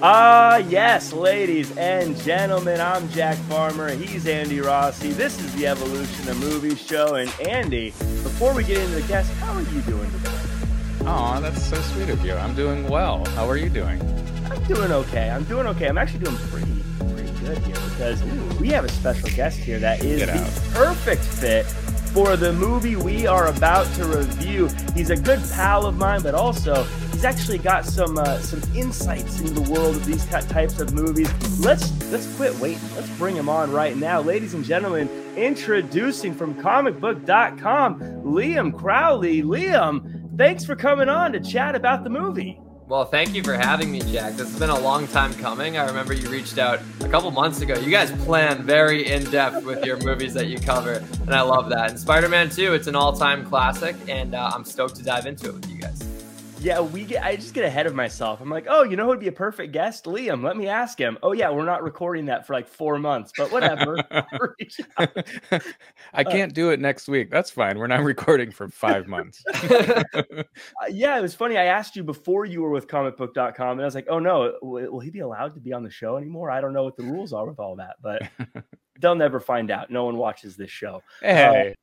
Ah, yes, ladies and gentlemen, I'm Jack Farmer. He's Andy Rossi. This is the Evolution of Movies show. And Andy, before we get into the guest, how are you doing today? Oh, that's so sweet of you. I'm doing well. How are you doing? I'm doing okay. I'm doing okay. I'm actually doing pretty, pretty good here because we have a special guest here that is the perfect fit for the movie we are about to review. He's a good pal of mine, but also he's actually got some uh, some insights into the world of these types of movies. Let's let's quit waiting. Let's bring him on right now, ladies and gentlemen. Introducing from ComicBook.com, Liam Crowley. Liam, thanks for coming on to chat about the movie. Well, thank you for having me, Jack. This has been a long time coming. I remember you reached out a couple months ago. You guys plan very in depth with your movies that you cover, and I love that. And Spider Man 2, it's an all time classic, and uh, I'm stoked to dive into it with you guys. Yeah, we get. I just get ahead of myself. I'm like, oh, you know who would be a perfect guest? Liam. Let me ask him. Oh yeah, we're not recording that for like four months, but whatever. I can't do it next week. That's fine. We're not recording for five months. Uh, yeah, it was funny. I asked you before you were with comicbook.com, and I was like, oh no, will, will he be allowed to be on the show anymore? I don't know what the rules are with all that, but they'll never find out. No one watches this show. hey,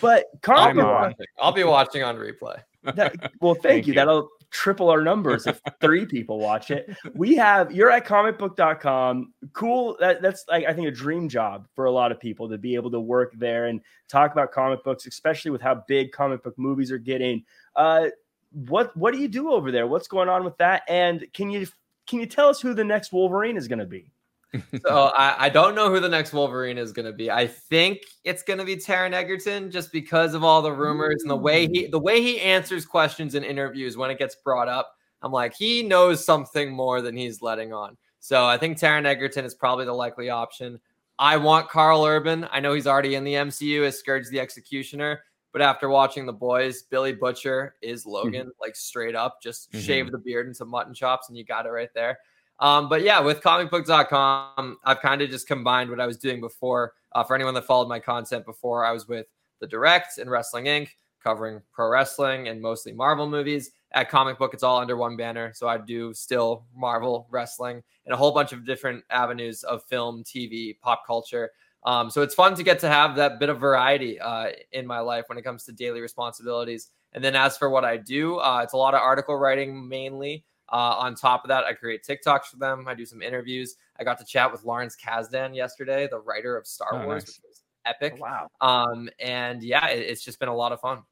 But I'll comic be, I'm book. watching. I'll be watching on replay. That, well, thank, Thank you. you. That'll triple our numbers if three people watch it. We have you're at comicbook.com. Cool. That, that's like I think a dream job for a lot of people to be able to work there and talk about comic books, especially with how big comic book movies are getting. Uh, what what do you do over there? What's going on with that? And can you can you tell us who the next Wolverine is going to be? So I, I don't know who the next Wolverine is going to be. I think it's going to be Taron Egerton, just because of all the rumors and the way he the way he answers questions in interviews when it gets brought up. I'm like, he knows something more than he's letting on. So I think Taron Egerton is probably the likely option. I want Karl Urban. I know he's already in the MCU as Skurge the Executioner, but after watching The Boys, Billy Butcher is Logan, like straight up. Just Mhm. shave the beard and some mutton chops, and you got it right there. Um, but yeah, with comicbook.com, I've kind of just combined what I was doing before. Uh, for anyone that followed my content before, I was with The Direct and Wrestling Inc., covering pro wrestling and mostly Marvel movies. At Comic Book, it's all under one banner. So I do still Marvel, wrestling, and a whole bunch of different avenues of film, TV, pop culture. Um, so it's fun to get to have that bit of variety uh, in my life when it comes to daily responsibilities. And then as for what I do, uh, it's a lot of article writing mainly. Uh, on top of that, I create TikToks for them. I do some interviews. I got to chat with Lawrence Kasdan yesterday, the writer of Star Oh, Wars, nice. which was epic. Wow. Um, and yeah, it- it's just been a lot of fun.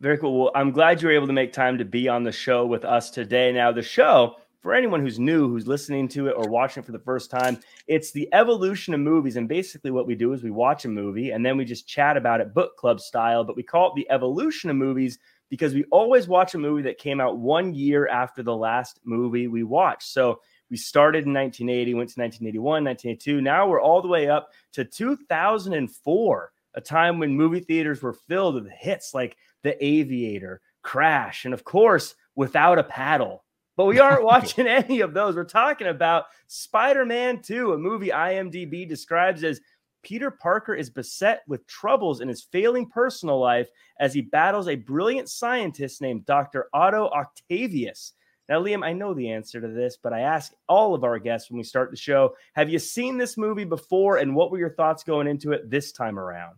Very cool. Well, I'm glad you were able to make time to be on the show with us today. Now, the show, for anyone who's new, who's listening to it or watching it for the first time, it's the evolution of movies. And basically, what we do is we watch a movie and then we just chat about it book club style, but we call it the evolution of movies because we always watch a movie that came out one year after the last movie we watched. So we started in 1980, went to 1981, 1982. Now we're all the way up to 2004, a time when movie theaters were filled with hits like The Aviator, Crash, and of course, Without a Paddle. But we aren't watching any of those. We're talking about Spider Man 2, a movie IMDb describes as Peter Parker is beset with troubles in his failing personal life as he battles a brilliant scientist named Dr. Otto Octavius. Now, Liam, I know the answer to this, but I ask all of our guests when we start the show Have you seen this movie before, and what were your thoughts going into it this time around?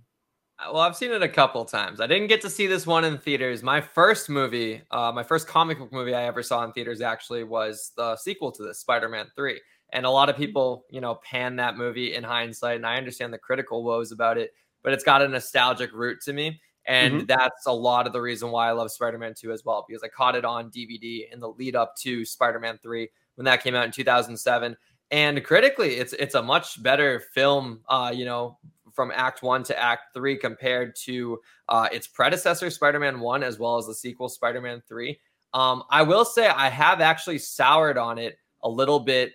Uh, Well, I've seen it a couple times. I didn't get to see this one in theaters. My first movie, uh, my first comic book movie I ever saw in theaters actually was the sequel to this, Spider-Man 3. And a lot of people, you know, pan that movie in hindsight, and I understand the critical woes about it, but it's got a nostalgic root to me. And that's a lot of the reason why I love Spider-Man 2 as well, because I caught it on DVD in the lead up to Spider-Man 3 when that came out in 2007. And critically, it's it's a much better film, uh, you know, from Act One to Act Three compared to uh, its predecessor, Spider-Man One, as well as the sequel, Spider-Man Three. Um, I will say I have actually soured on it a little bit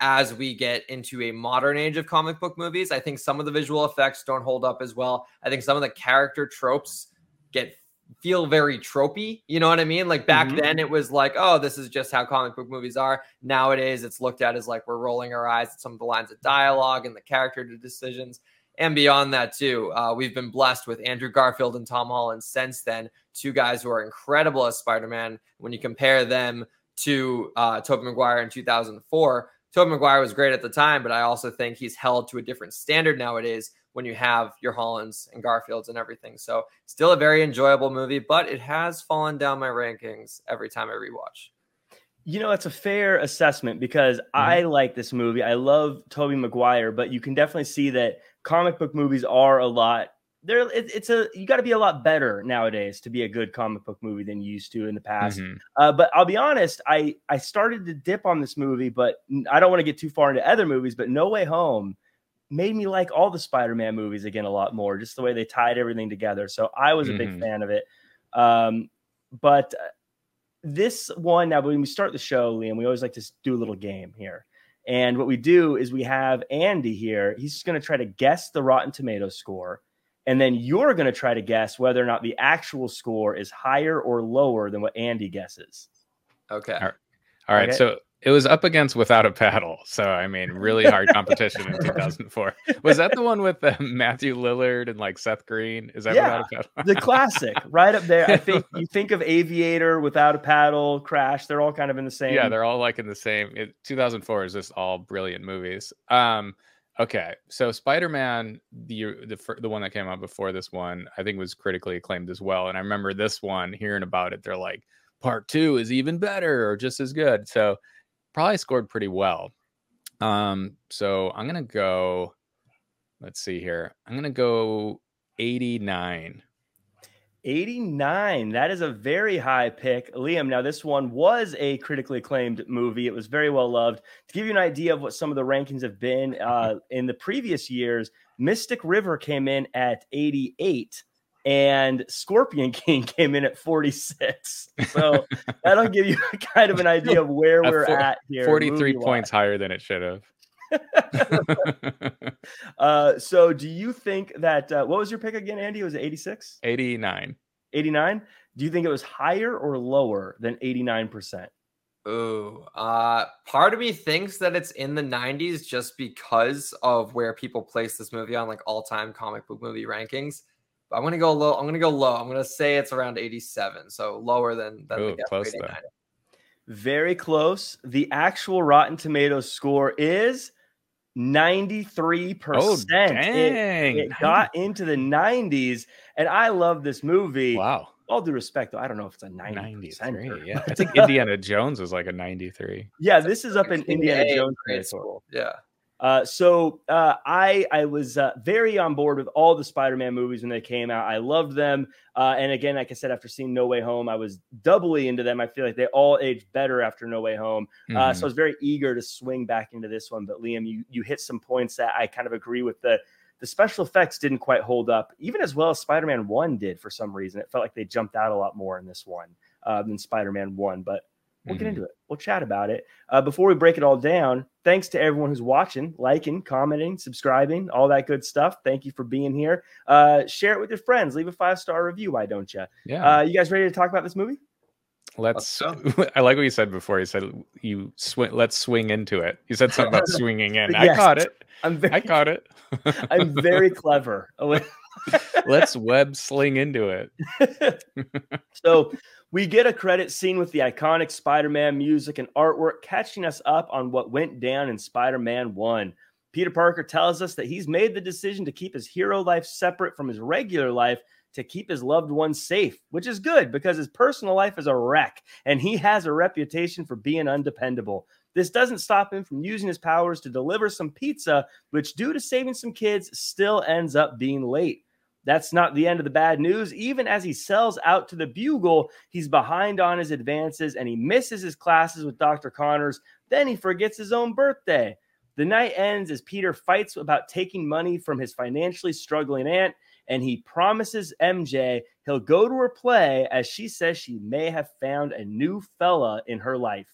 as we get into a modern age of comic book movies. I think some of the visual effects don't hold up as well. I think some of the character tropes get feel very tropey. You know what I mean? Like back Mhm. then, it was like, oh, this is just how comic book movies are. Nowadays, it's looked at as like we're rolling our eyes at some of the lines of dialogue and the character decisions. And beyond that, too, uh, we've been blessed with Andrew Garfield and Tom Holland since then, two guys who are incredible as Spider Man. When you compare them to uh, Tobey Maguire in 2004. Tobey Maguire was great at the time, but I also think he's held to a different standard nowadays when you have your Hollands and Garfields and everything. So still a very enjoyable movie, but it has fallen down my rankings every time I rewatch. You know, it's a fair assessment because mm-hmm. I like this movie. I love Tobey Maguire, but you can definitely see that comic book movies are a lot there it, it's a you got to be a lot better nowadays to be a good comic book movie than you used to in the past. Mm-hmm. uh, but i'll be honest i i started to dip on this movie but i don't want to get too far into other movies but no way home made me like all the spider-man movies again a lot more just the way they tied everything together. So i was a mm-hmm. big fan of it. Um, but uh, this one now when we start the show liam we always like to do a little game here. And what we do is we have andy here. He's just going to try to guess the rotten tomato score and then you're going to try to guess whether or not the actual score is higher or lower than what Andy guesses. Okay. All right. All right. Okay. So it was up against Without a Paddle. So, I mean, really hard competition in 2004. Was that the one with uh, Matthew Lillard and like Seth Green? Is that yeah, the classic right up there? I think you think of Aviator, Without a Paddle, Crash. They're all kind of in the same. Yeah, they're all like in the same. It, 2004 is just all brilliant movies. Um, Okay, so Spider-Man, the the the one that came out before this one, I think was critically acclaimed as well. And I remember this one hearing about it, they're like, "Part two is even better or just as good." So probably scored pretty well. Um, so I'm gonna go. Let's see here. I'm gonna go 89. 89. That is a very high pick. Liam, now this one was a critically acclaimed movie. It was very well loved. To give you an idea of what some of the rankings have been uh, in the previous years, Mystic River came in at 88 and Scorpion King came in at 46. So that'll give you kind of an idea of where we're four, at here. 43 points higher than it should have. uh, so do you think that uh, what was your pick again, Andy? Was it 86? 89. 89. Do you think it was higher or lower than 89%? Oh, uh, part of me thinks that it's in the 90s just because of where people place this movie on like all-time comic book movie rankings. I'm gonna go low. I'm gonna go low. I'm gonna say it's around 87, so lower than than Ooh, the close though. Very close. The actual Rotten Tomatoes score is 93%. Oh, dang. It, it got into the 90s. And I love this movie. Wow. All due respect, though, I don't know if it's a 93. yeah. I think Indiana Jones was like a 93. Yeah, this is up in Indiana Jones. Yeah. Uh, so uh, I I was uh, very on board with all the Spider-Man movies when they came out. I loved them, uh, and again, like I said, after seeing No Way Home, I was doubly into them. I feel like they all aged better after No Way Home. Mm-hmm. So I mm-hmm. was very eager to swing back into this one. But Liam, you you hit some points that I kind of agree with. The the special effects didn't quite hold up, even as well as Spider-Man One did for some reason. It felt like they jumped out a lot more in this one uh, than Spider-Man One, but We'll mm-hmm. get into it. We'll chat about it. Uh, before we break it all down, thanks to everyone who's watching, liking, commenting, subscribing, all that good stuff. Thank you for being here. Uh, share it with your friends. Leave a five star review. Why don't you? Yeah. Uh, you guys ready to talk about this movie? Let's. I like what you said before. You said you swing. Let's swing into it. You said something about swinging in. yes, I caught it. I'm very, I caught it. I'm very clever. let's web sling into it. so we get a credit scene with the iconic Spider Man music and artwork catching us up on what went down in Spider Man 1. Peter Parker tells us that he's made the decision to keep his hero life separate from his regular life to keep his loved ones safe, which is good because his personal life is a wreck and he has a reputation for being undependable. This doesn't stop him from using his powers to deliver some pizza, which, due to saving some kids, still ends up being late. That's not the end of the bad news. Even as he sells out to the Bugle, he's behind on his advances and he misses his classes with Dr. Connors. Then he forgets his own birthday. The night ends as Peter fights about taking money from his financially struggling aunt, and he promises MJ he'll go to her play as she says she may have found a new fella in her life.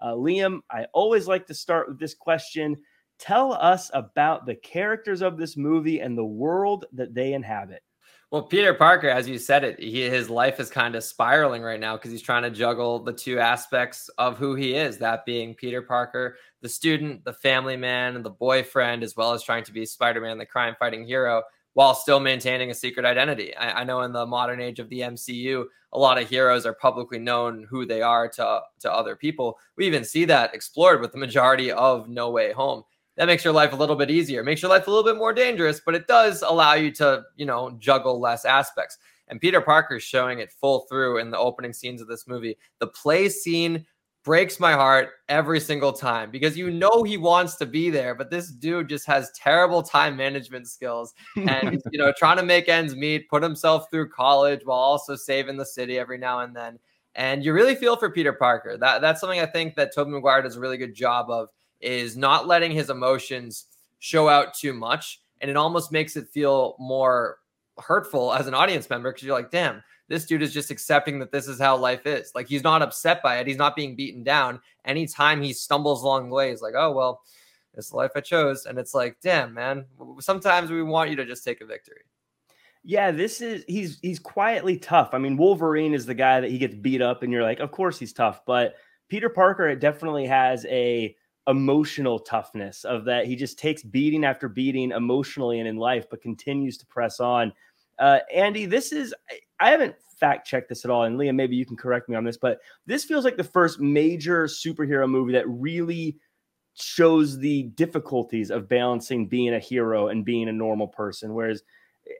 Uh, Liam, I always like to start with this question. Tell us about the characters of this movie and the world that they inhabit. Well, Peter Parker, as you said it, he, his life is kind of spiraling right now because he's trying to juggle the two aspects of who he is that being Peter Parker, the student, the family man, and the boyfriend, as well as trying to be Spider Man, the crime fighting hero, while still maintaining a secret identity. I, I, know in the modern age of the MCU, a lot of heroes are publicly known who they are to, to other people. We even see that explored with the majority of No Way Home. That makes your life a little bit easier, makes your life a little bit more dangerous, but it does allow you to, you know, juggle less aspects. And Peter Parker is showing it full through in the opening scenes of this movie. The play scene breaks my heart every single time because you know he wants to be there, but this dude just has terrible time management skills and you know trying to make ends meet, put himself through college while also saving the city every now and then. And you really feel for Peter Parker. That that's something I think that Tobey Maguire does a really good job of is not letting his emotions show out too much, and it almost makes it feel more hurtful as an audience member because you're like, damn, this dude is just accepting that this is how life is. Like he's not upset by it. He's not being beaten down. Anytime he stumbles along the way, he's like, oh well, it's the life I chose. And it's like, damn, man. Sometimes we want you to just take a victory. Yeah, this is he's he's quietly tough. I mean, Wolverine is the guy that he gets beat up, and you're like, of course he's tough. But Peter Parker it definitely has a emotional toughness of that he just takes beating after beating emotionally and in life, but continues to press on. Uh, Andy, this is I haven't fact checked this at all, and Liam, maybe you can correct me on this, but this feels like the first major superhero movie that really shows the difficulties of balancing being a hero and being a normal person. Whereas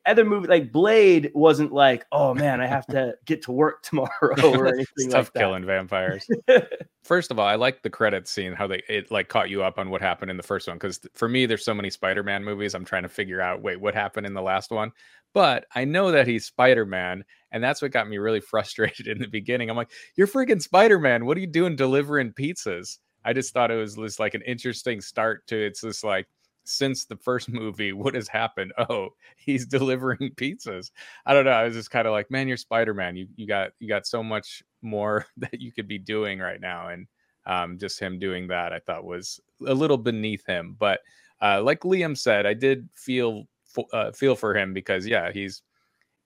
other movie like Blade wasn't like, oh man, I have to get to work tomorrow or anything tough like killing vampires. First of all, I like the credits scene, how they it like caught you up on what happened in the first one. Because for me, there's so many Spider-Man movies. I'm trying to figure out, wait, what happened in the last one? But I know that he's Spider-Man, and that's what got me really frustrated in the beginning. I'm like, you're freaking Spider-Man. What are you doing delivering pizzas? I just thought it was just like an interesting start to it's just like since the first movie, what has happened? Oh, he's delivering pizzas. I don't know. I was just kind of like, man, you're Spider Man. You you got you got so much more that you could be doing right now, and um, just him doing that, I thought was a little beneath him. But uh, like Liam said, I did feel uh, feel for him because yeah, he's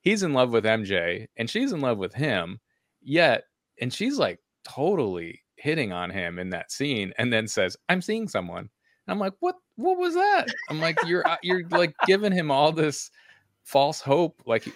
he's in love with MJ and she's in love with him. Yet, and she's like totally hitting on him in that scene, and then says, "I'm seeing someone." I'm like, what? What was that? I'm like, you're uh, you're like giving him all this false hope. Like,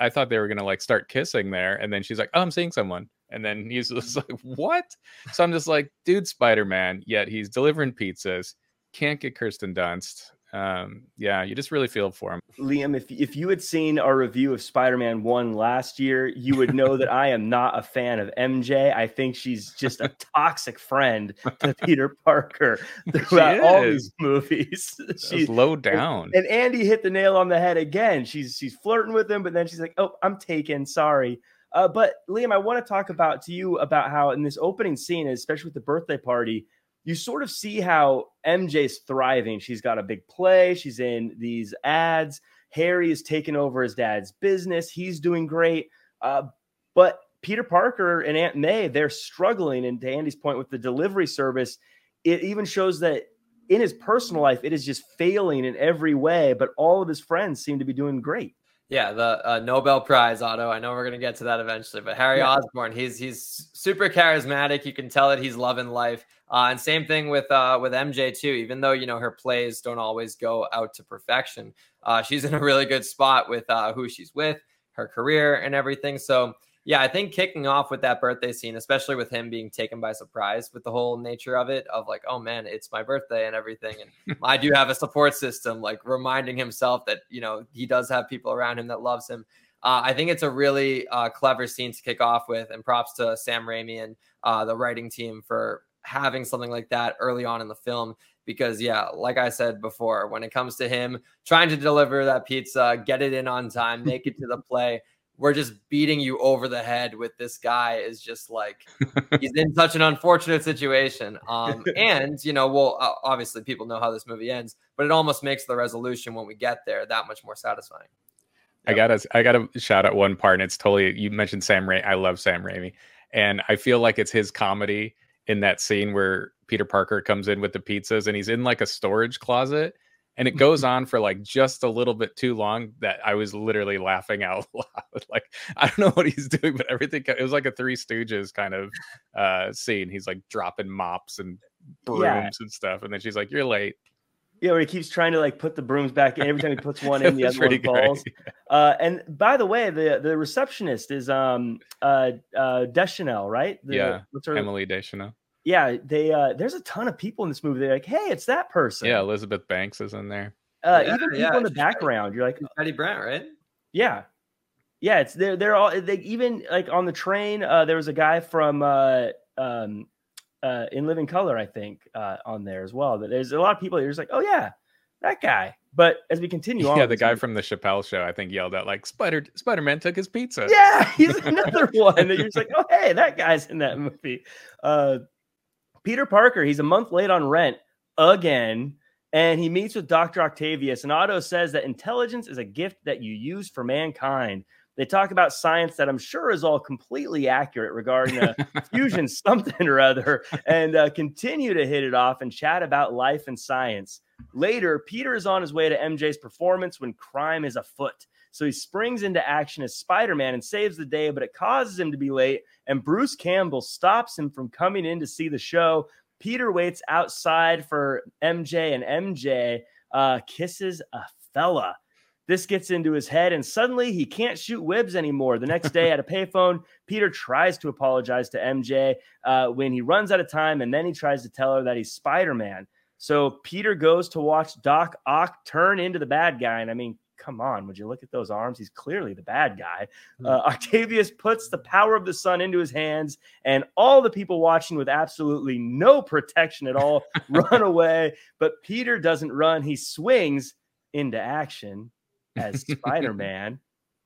I thought they were gonna like start kissing there, and then she's like, oh, I'm seeing someone, and then he's just like, what? So I'm just like, dude, Spider Man. Yet he's delivering pizzas. Can't get Kirsten Dunst um, yeah, you just really feel for him. Liam, if if you had seen our review of Spider-Man One last year, you would know that I am not a fan of MJ. I think she's just a toxic friend to Peter Parker throughout all these movies. she's low down. And, and Andy hit the nail on the head again. She's she's flirting with him, but then she's like, "Oh, I'm taken. Sorry." Uh, but Liam, I want to talk about to you about how in this opening scene, especially with the birthday party you sort of see how MJ's thriving. She's got a big play, she's in these ads. Harry is taking over his dad's business. He's doing great. Uh, but Peter Parker and Aunt May, they're struggling. And to Andy's point with the delivery service, it even shows that in his personal life, it is just failing in every way. But all of his friends seem to be doing great. Yeah, the uh, Nobel Prize, Otto. I know we're gonna get to that eventually, but Harry yeah. Osborn, he's he's super charismatic. You can tell that he's loving life. Uh, and same thing with uh, with MJ too. Even though you know her plays don't always go out to perfection, uh, she's in a really good spot with uh, who she's with, her career, and everything. So yeah, I think kicking off with that birthday scene, especially with him being taken by surprise with the whole nature of it, of like, oh man, it's my birthday and everything. And I do have a support system, like reminding himself that, you know, he does have people around him that loves him. Uh, I think it's a really uh, clever scene to kick off with, and props to Sam Raimi and uh, the writing team for having something like that early on in the film. Because, yeah, like I said before, when it comes to him trying to deliver that pizza, get it in on time, make it to the play, we're just beating you over the head with this guy is just like he's in such an unfortunate situation um and you know well obviously people know how this movie ends but it almost makes the resolution when we get there that much more satisfying i gotta i gotta shout out one part and it's totally you mentioned sam Raimi. i love sam Raimi. and i feel like it's his comedy in that scene where peter parker comes in with the pizzas and he's in like a storage closet and it goes on for like just a little bit too long that I was literally laughing out loud. Like I don't know what he's doing, but everything it was like a Three Stooges kind of uh scene. He's like dropping mops and brooms yeah. and stuff, and then she's like, "You're late." Yeah, where he keeps trying to like put the brooms back in. Every time he puts one in, the other one falls. great. Uh, and by the way, the the receptionist is um uh uh Deschanel, right? The, Yeah, what's her- Emily Deschanel. yeah. They uh, there's a ton of people in this movie. They're like, hey, it's that person. Yeah, Elizabeth Banks is in there. Uh, Yeah, even people yeah, in the background, you're like, Betty Brant, right? yeah, yeah. It's they're they're all they even like on the train. Uh, there was a guy from uh um uh in Living Color, I think, uh, on there as well. But there's a lot of people. You're just like, oh yeah, that guy. But as we continue on, Yeah, with the guy movie- from the Chappelle show, I think, yelled out like Spider Spider Man took his pizza. Yeah, he's another one that you're just like, oh hey, that guy's in that movie. Uh, Peter Parker, he's a month late on rent again, and he meets with Doctor Octavius. And Otto says that intelligence is a gift that you use for mankind. They talk about science that I'm sure is all completely accurate regarding a fusion something or other, and uh, continue to hit it off and chat about life and science. Later, Peter is on his way to MJ's performance when crime is afoot. So he springs into action as Spider Man and saves the day, but it causes him to be late. And Bruce Campbell stops him from coming in to see the show. Peter waits outside for MJ, and MJ uh, kisses a fella. This gets into his head, and suddenly he can't shoot webs anymore. The next day at a payphone, Peter tries to apologize to MJ uh, when he runs out of time, and then he tries to tell her that he's Spider Man. So Peter goes to watch Doc Ock turn into the bad guy. And I mean, come on, would you look at those arms? He's clearly the bad guy. Uh, Octavius puts the power of the sun into his hands, and all the people watching with absolutely no protection at all run away. But Peter doesn't run, he swings into action as Spider Man.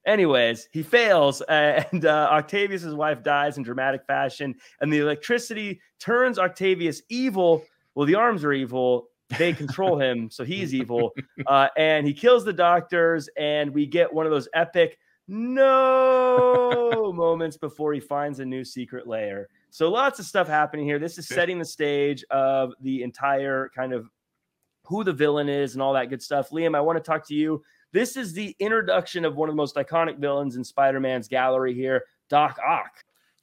Anyways, he fails, uh, and uh, Octavius's wife dies in dramatic fashion, and the electricity turns Octavius evil. Well, the arms are evil. They control him, so he's evil. Uh, and he kills the doctors, and we get one of those epic no moments before he finds a new secret layer. So lots of stuff happening here. This is setting the stage of the entire kind of who the villain is and all that good stuff. Liam, I want to talk to you. This is the introduction of one of the most iconic villains in Spider-Man's gallery here, Doc Ock.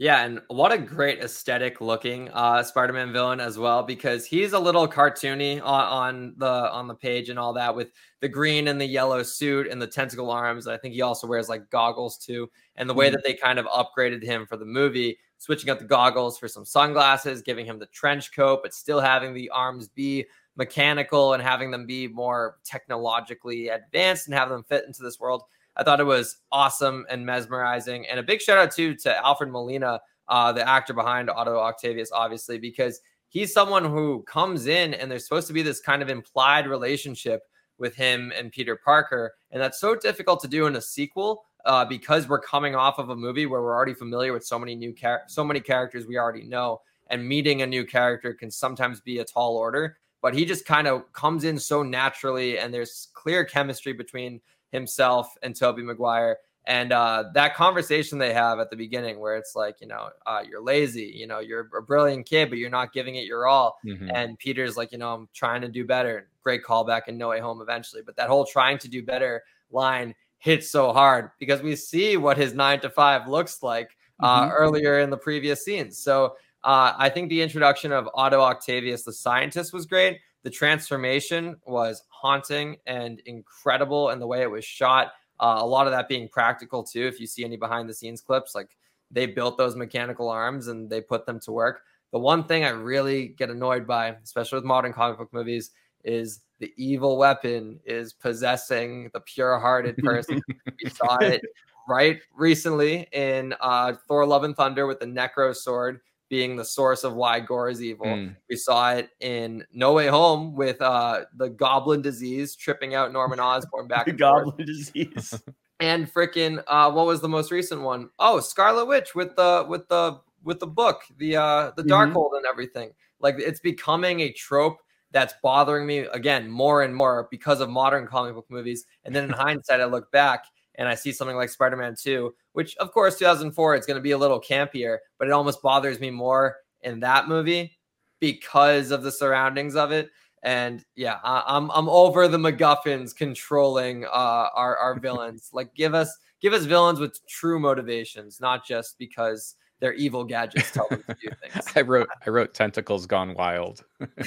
Yeah, and what a great aesthetic looking uh, Spider-Man villain as well, because he's a little cartoony on, on the on the page and all that with the green and the yellow suit and the tentacle arms. I think he also wears like goggles too. And the way Mhm. that they kind of upgraded him for the movie, switching out the goggles for some sunglasses, giving him the trench coat, but still having the arms be mechanical and having them be more technologically advanced and have them fit into this world. I thought it was awesome and mesmerizing. And a big shout out too to Alfred Molina, uh, the actor behind Otto Octavius, obviously, because he's someone who comes in and there's supposed to be this kind of implied relationship with him and Peter Parker. And that's so difficult to do in a sequel uh, because we're coming off of a movie where we're already familiar with so many new char- so many characters we already know. And meeting a new character can sometimes be a tall order. But he just kind of comes in so naturally, and there's clear chemistry between himself and Tobey Maguire. And uh, that conversation they have at the beginning, where it's like, you know, uh, you're lazy, you know, you're a brilliant kid, but you're not giving it your all. Mhm. And Peter's like, you know, I'm trying to do better. Great callback in No Way Home eventually. But that whole trying to do better line hits so hard because we see what his nine to five looks like uh, Mhm. earlier in the previous scenes. So uh, I think the introduction of Otto Octavius, the scientist, was great. The transformation was haunting and incredible, and the way it was shot. Uh, a lot of that being practical too. If you see any behind the scenes clips, like they built those mechanical arms and they put them to work. The one thing I really get annoyed by, especially with modern comic book movies, is the evil weapon is possessing the pure-hearted person. we saw it right recently in uh, Thor: Love and Thunder with the Necro sword being the source of why Gorr is evil. Mm. We saw it in No Way Home with uh, the Goblin disease tripping out Norman Osborn back The and forth. goblin disease. and freaking uh, what was the most recent one? Oh, Scarlet Witch with the with the with the book, the uh, the Mhm. Darkhold and everything. Like it's becoming a trope that's bothering me again more and more because of modern comic book movies. And then in hindsight, I look back and I see something like Spider Man 2, which of course 2004 it's going to be a little campier, but it almost bothers me more in that movie because of the surroundings of it. And yeah, I, I'm I'm over the MacGuffins controlling uh, our our villains. like give us give us villains with true motivations, not just because their evil gadgets tell them to do things. I wrote I wrote tentacles gone wild.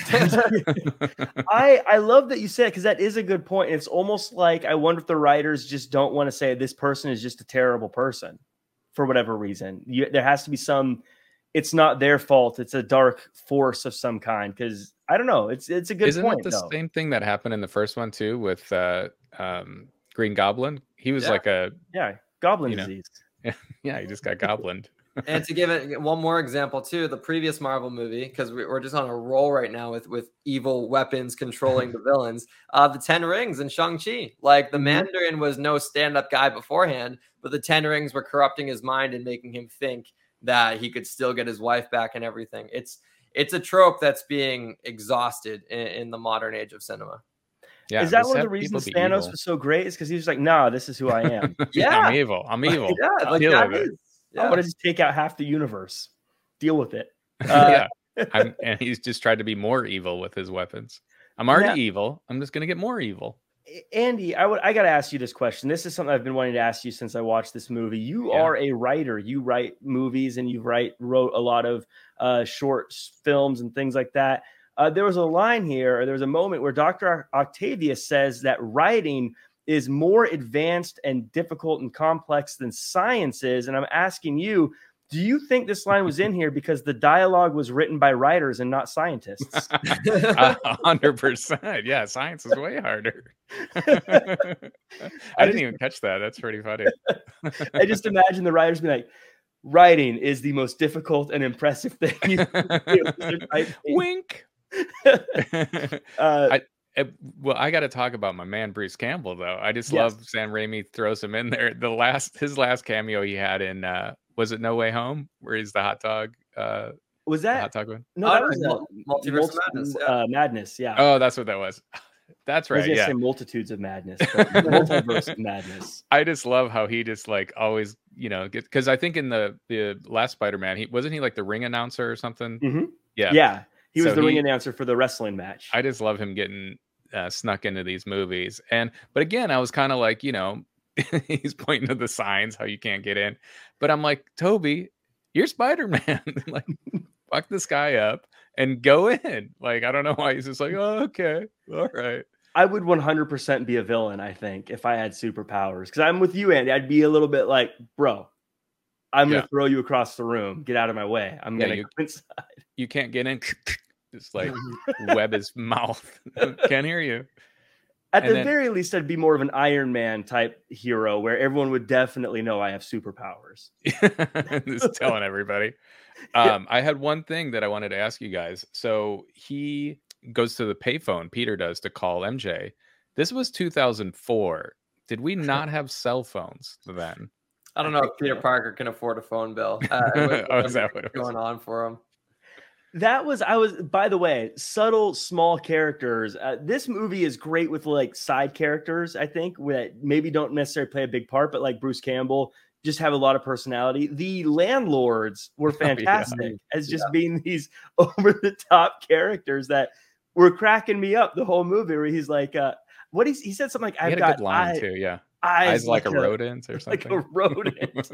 I I love that you said it because that is a good point. It's almost like I wonder if the writers just don't want to say this person is just a terrible person for whatever reason. You, there has to be some. It's not their fault. It's a dark force of some kind. Because I don't know. It's it's a good Isn't point. it the though. same thing that happened in the first one too with uh, um, Green Goblin? He was Yeah. like a Yeah, goblin You know. disease. yeah, he just got goblined. And to give it one more example too, the previous Marvel movie, because we're just on a roll right now with with evil weapons controlling the villains. Uh, the Ten Rings and Shang Chi. Like the Mhm. Mandarin was no stand up guy beforehand, but the Ten Rings were corrupting his mind and making him think that he could still get his wife back and everything. It's it's a trope that's being exhausted in, in the modern age of cinema. Yeah, is that one of the reasons be Thanos evil. was so great? Is because he was like, nah, this is who I am. Yeah. I'm evil. I'm evil. Yeah, like Deal that with is- I want to just take out half the universe. Deal with it. Uh, yeah, I'm, and he's just tried to be more evil with his weapons. I'm already Now- evil. I'm just gonna get more evil. Andy, I would I got to ask you this question. This is something I've been wanting to ask you since I watched this movie. You Yeah. are a writer. You write movies and you write wrote a lot of uh, short films and things like that. Uh, there was a line here, or there was a moment where Dr. Octavius says that writing is more advanced and difficult and complex than science is. And I'm asking you, do you think this line was in here because the dialogue was written by writers and not scientists? Hundred percent. Yeah, science is way harder. I didn't just- even catch that. That's pretty funny. I just imagine the writers being like, writing is the most difficult and impressive thing you can do. Wink. uh, I- Eh, well, I got to talk about my man Bruce Campbell though. I just Yes. love Sam Raimi throws him in there. The last his last cameo he had in uh was it No Way Home where he's the hot dog uh was that hot dog one? no? Oh, That no, was Mul- Multiverse of multi- Madness, yeah. Uh, madness. Yeah. Oh, that's what that was. That's I was right. Yeah. say multitudes of madness. multiverse of madness. I just love how he just like always, you know, because I think in the the last Spider Man, he wasn't he like the ring announcer or something. Mhm. Yeah, Yeah. He was So the ring announcer for the wrestling match. I just love him getting uh, snuck into these movies. And but again, I was kind of like, you know, he's pointing to the signs how you can't get in. But I'm like, Tobey, you're Spider Man. like, fuck this guy up and go in. Like, I don't know why he's just like, oh, okay, all right. I would 100% be a villain, I think, if I had superpowers. Because I'm with you, Andy. I'd be a little bit like, bro, I'm Yeah. going to throw you across the room. Get out of my way. I'm Yeah, going to you- go inside. You can't get in. just like web his mouth. Can't hear you. At And the then- very least, I'd be more of an Iron Man type hero where everyone would definitely know I have superpowers. just telling everybody. Um, I had one thing that I wanted to ask you guys. So he goes to the payphone, Peter does, to call MJ. This was 2004. Did we not have cell phones then? I don't know if Peter Parker can afford a phone bill. Uh, Oh, is that what going on for him? That was I was by the way, subtle small characters. Uh, this movie is great with like side characters, I think, that maybe don't necessarily play a big part, but like Bruce Campbell just have a lot of personality. The landlords were Oh, yeah. fantastic as just being these over the top characters that were cracking me up the whole movie where he's like uh what he, he said something like I've got line eye- too. Yeah, eyes, eyes like, a, rodent or something. like a rodent.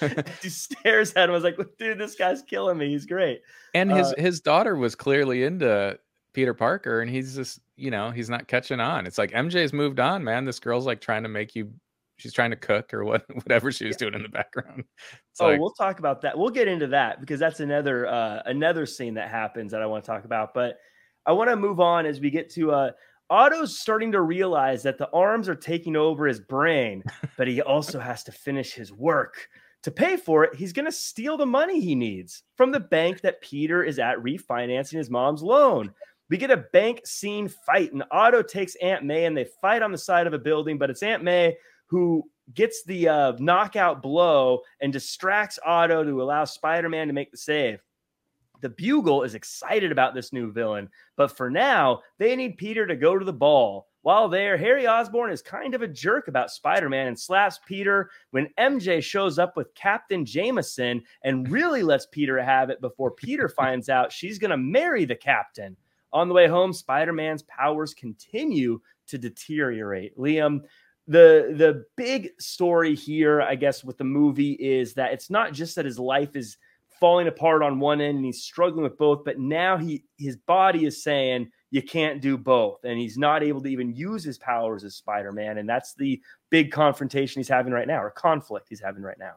he stares at him. I was like, dude, this guy's killing me. He's great. and his uh, his daughter was clearly into Peter Parker, and he's just you know he's not catching on. It's like MJ's moved on, man. This girl's like trying to make you. She's trying to cook or what, whatever she was doing in the background. It's oh, like, we'll talk about that. We'll get into that because that's another uh, another scene that happens that I want to talk about. But I want to move on as we get to uh, Otto's starting to realize that the arms are taking over his brain, but he also has to finish his work. To pay for it, he's going to steal the money he needs from the bank that Peter is at refinancing his mom's loan. We get a bank scene fight, and Otto takes Aunt May and they fight on the side of a building, but it's Aunt May who gets the uh, knockout blow and distracts Otto to allow Spider Man to make the save. The Bugle is excited about this new villain, but for now, they need Peter to go to the ball. While there, Harry Osborn is kind of a jerk about Spider Man and slaps Peter when MJ shows up with Captain Jameson and really lets Peter have it before Peter finds out she's going to marry the captain. On the way home, Spider Man's powers continue to deteriorate. Liam, the the big story here, I guess, with the movie is that it's not just that his life is falling apart on one end and he's struggling with both. But now he his body is saying you can't do both, and he's not able to even use his powers as Spider Man. And that's the big confrontation he's having right now, or conflict he's having right now.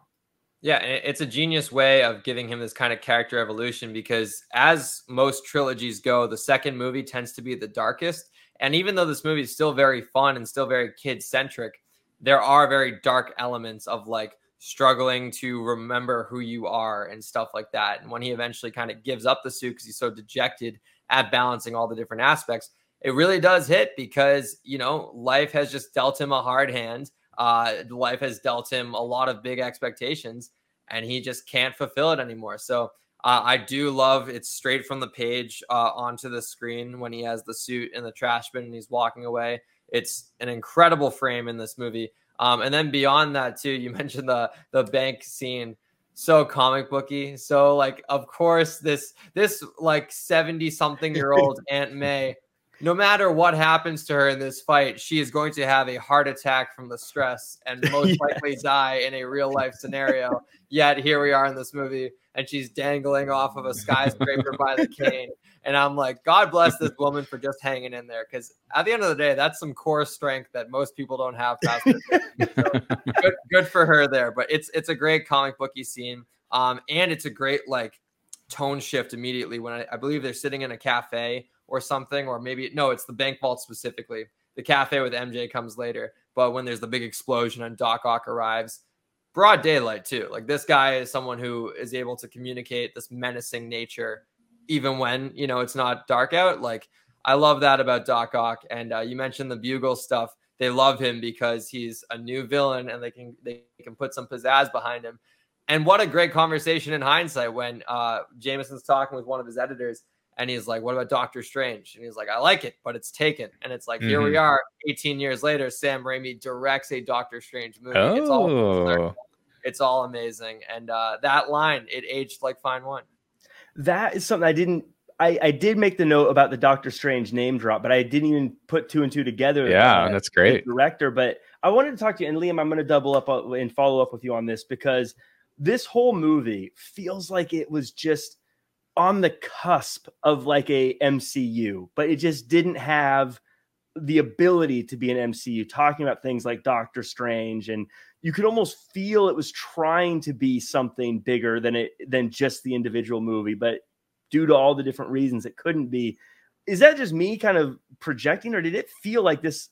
Yeah, it's a genius way of giving him this kind of character evolution because, as most trilogies go, the second movie tends to be the darkest. And even though this movie is still very fun and still very kid centric, there are very dark elements of like struggling to remember who you are and stuff like that. And when he eventually kind of gives up the suit because he's so dejected at balancing all the different aspects, it really does hit because, you know, life has just dealt him a hard hand. Uh, life has dealt him a lot of big expectations and he just can't fulfill it anymore. So uh, I do love it's straight from the page uh, onto the screen when he has the suit in the trash bin and he's walking away. It's an incredible frame in this movie. Um, and then beyond that, too, you mentioned the the bank scene. So comic booky. So like of course this this like 70 something year old aunt may no matter what happens to her in this fight, she is going to have a heart attack from the stress and most yes. likely die in a real life scenario. Yet here we are in this movie, and she's dangling off of a skyscraper by the cane. And I'm like, God bless this woman for just hanging in there. Because at the end of the day, that's some core strength that most people don't have. so good, good for her there. But it's it's a great comic booky scene. Um, and it's a great like tone shift immediately when I, I believe they're sitting in a cafe or something, or maybe no, it's the bank vault specifically. The cafe with MJ comes later, but when there's the big explosion and Doc Ock arrives, broad daylight too. Like this guy is someone who is able to communicate this menacing nature, even when you know it's not dark out. Like I love that about Doc Ock. And uh, you mentioned the bugle stuff. They love him because he's a new villain, and they can they can put some pizzazz behind him. And what a great conversation in hindsight when uh, Jameson's talking with one of his editors and he's like, "What about Doctor Strange?" And he's like, "I like it, but it's taken." And it's like, mm-hmm. here we mm-hmm. are, 18 years later. Sam Raimi directs a Doctor Strange movie. Oh. It's all oh. it's all amazing, and uh, that line it aged like fine wine. That is something I didn't. I, I did make the note about the Doctor Strange name drop, but I didn't even put two and two together. Yeah, that's great. Director, but I wanted to talk to you, and Liam, I'm going to double up uh, and follow up with you on this because this whole movie feels like it was just on the cusp of like a MCU, but it just didn't have the ability to be an MCU, talking about things like Doctor Strange, and you could almost feel it was trying to be something bigger than it than just the individual movie, but due to all the different reasons it couldn't be. Is that just me kind of projecting, or did it feel like this?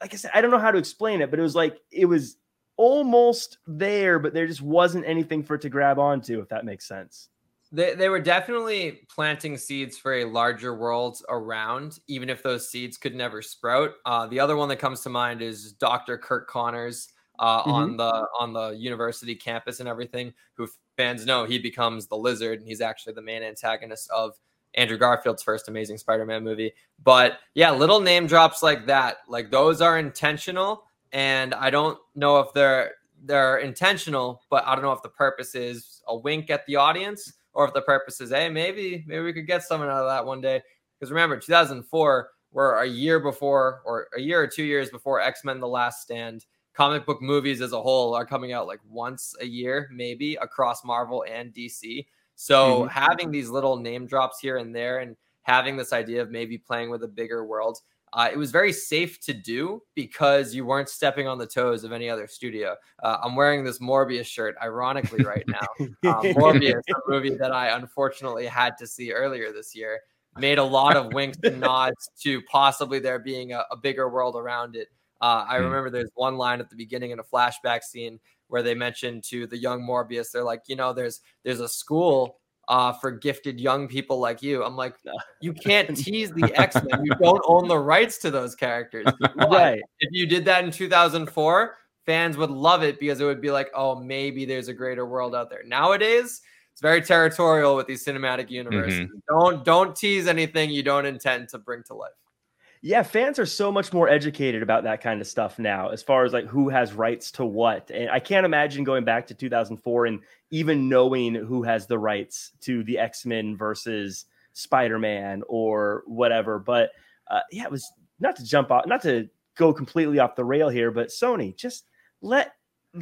Like I said, I don't know how to explain it, but it was like it was almost there, but there just wasn't anything for it to grab onto, if that makes sense. They, they were definitely planting seeds for a larger world around, even if those seeds could never sprout. Uh, the other one that comes to mind is Dr. Kirk Connors uh, mm-hmm. on the on the university campus and everything. Who fans know he becomes the Lizard, and he's actually the main antagonist of Andrew Garfield's first Amazing Spider-Man movie. But yeah, little name drops like that, like those are intentional, and I don't know if they're they're intentional, but I don't know if the purpose is a wink at the audience or if the purpose is, hey, maybe maybe we could get something out of that one day. Because remember, 2004, we're a year before, or a year or two years before X Men: The Last Stand. Comic book movies as a whole are coming out like once a year, maybe across Marvel and DC. So mm-hmm. having these little name drops here and there, and having this idea of maybe playing with a bigger world uh, it was very safe to do because you weren't stepping on the toes of any other studio. Uh, I'm wearing this Morbius shirt, ironically, right now. Uh, Morbius, a movie that I unfortunately had to see earlier this year, made a lot of winks and nods to possibly there being a, a bigger world around it. Uh, I hmm. remember there's one line at the beginning in a flashback scene where they mentioned to the young Morbius, they're like, you know, there's there's a school uh, for gifted young people like you. I'm like, you can't tease the X Men. You don't own the rights to those characters. Right. If you did that in 2004, fans would love it because it would be like, oh, maybe there's a greater world out there. Nowadays, it's very territorial with these cinematic universes. Mm-hmm. Don't don't tease anything you don't intend to bring to life. Yeah, fans are so much more educated about that kind of stuff now, as far as like who has rights to what. And I can't imagine going back to 2004 and even knowing who has the rights to the X Men versus Spider Man or whatever. But uh, yeah, it was not to jump off, not to go completely off the rail here, but Sony just let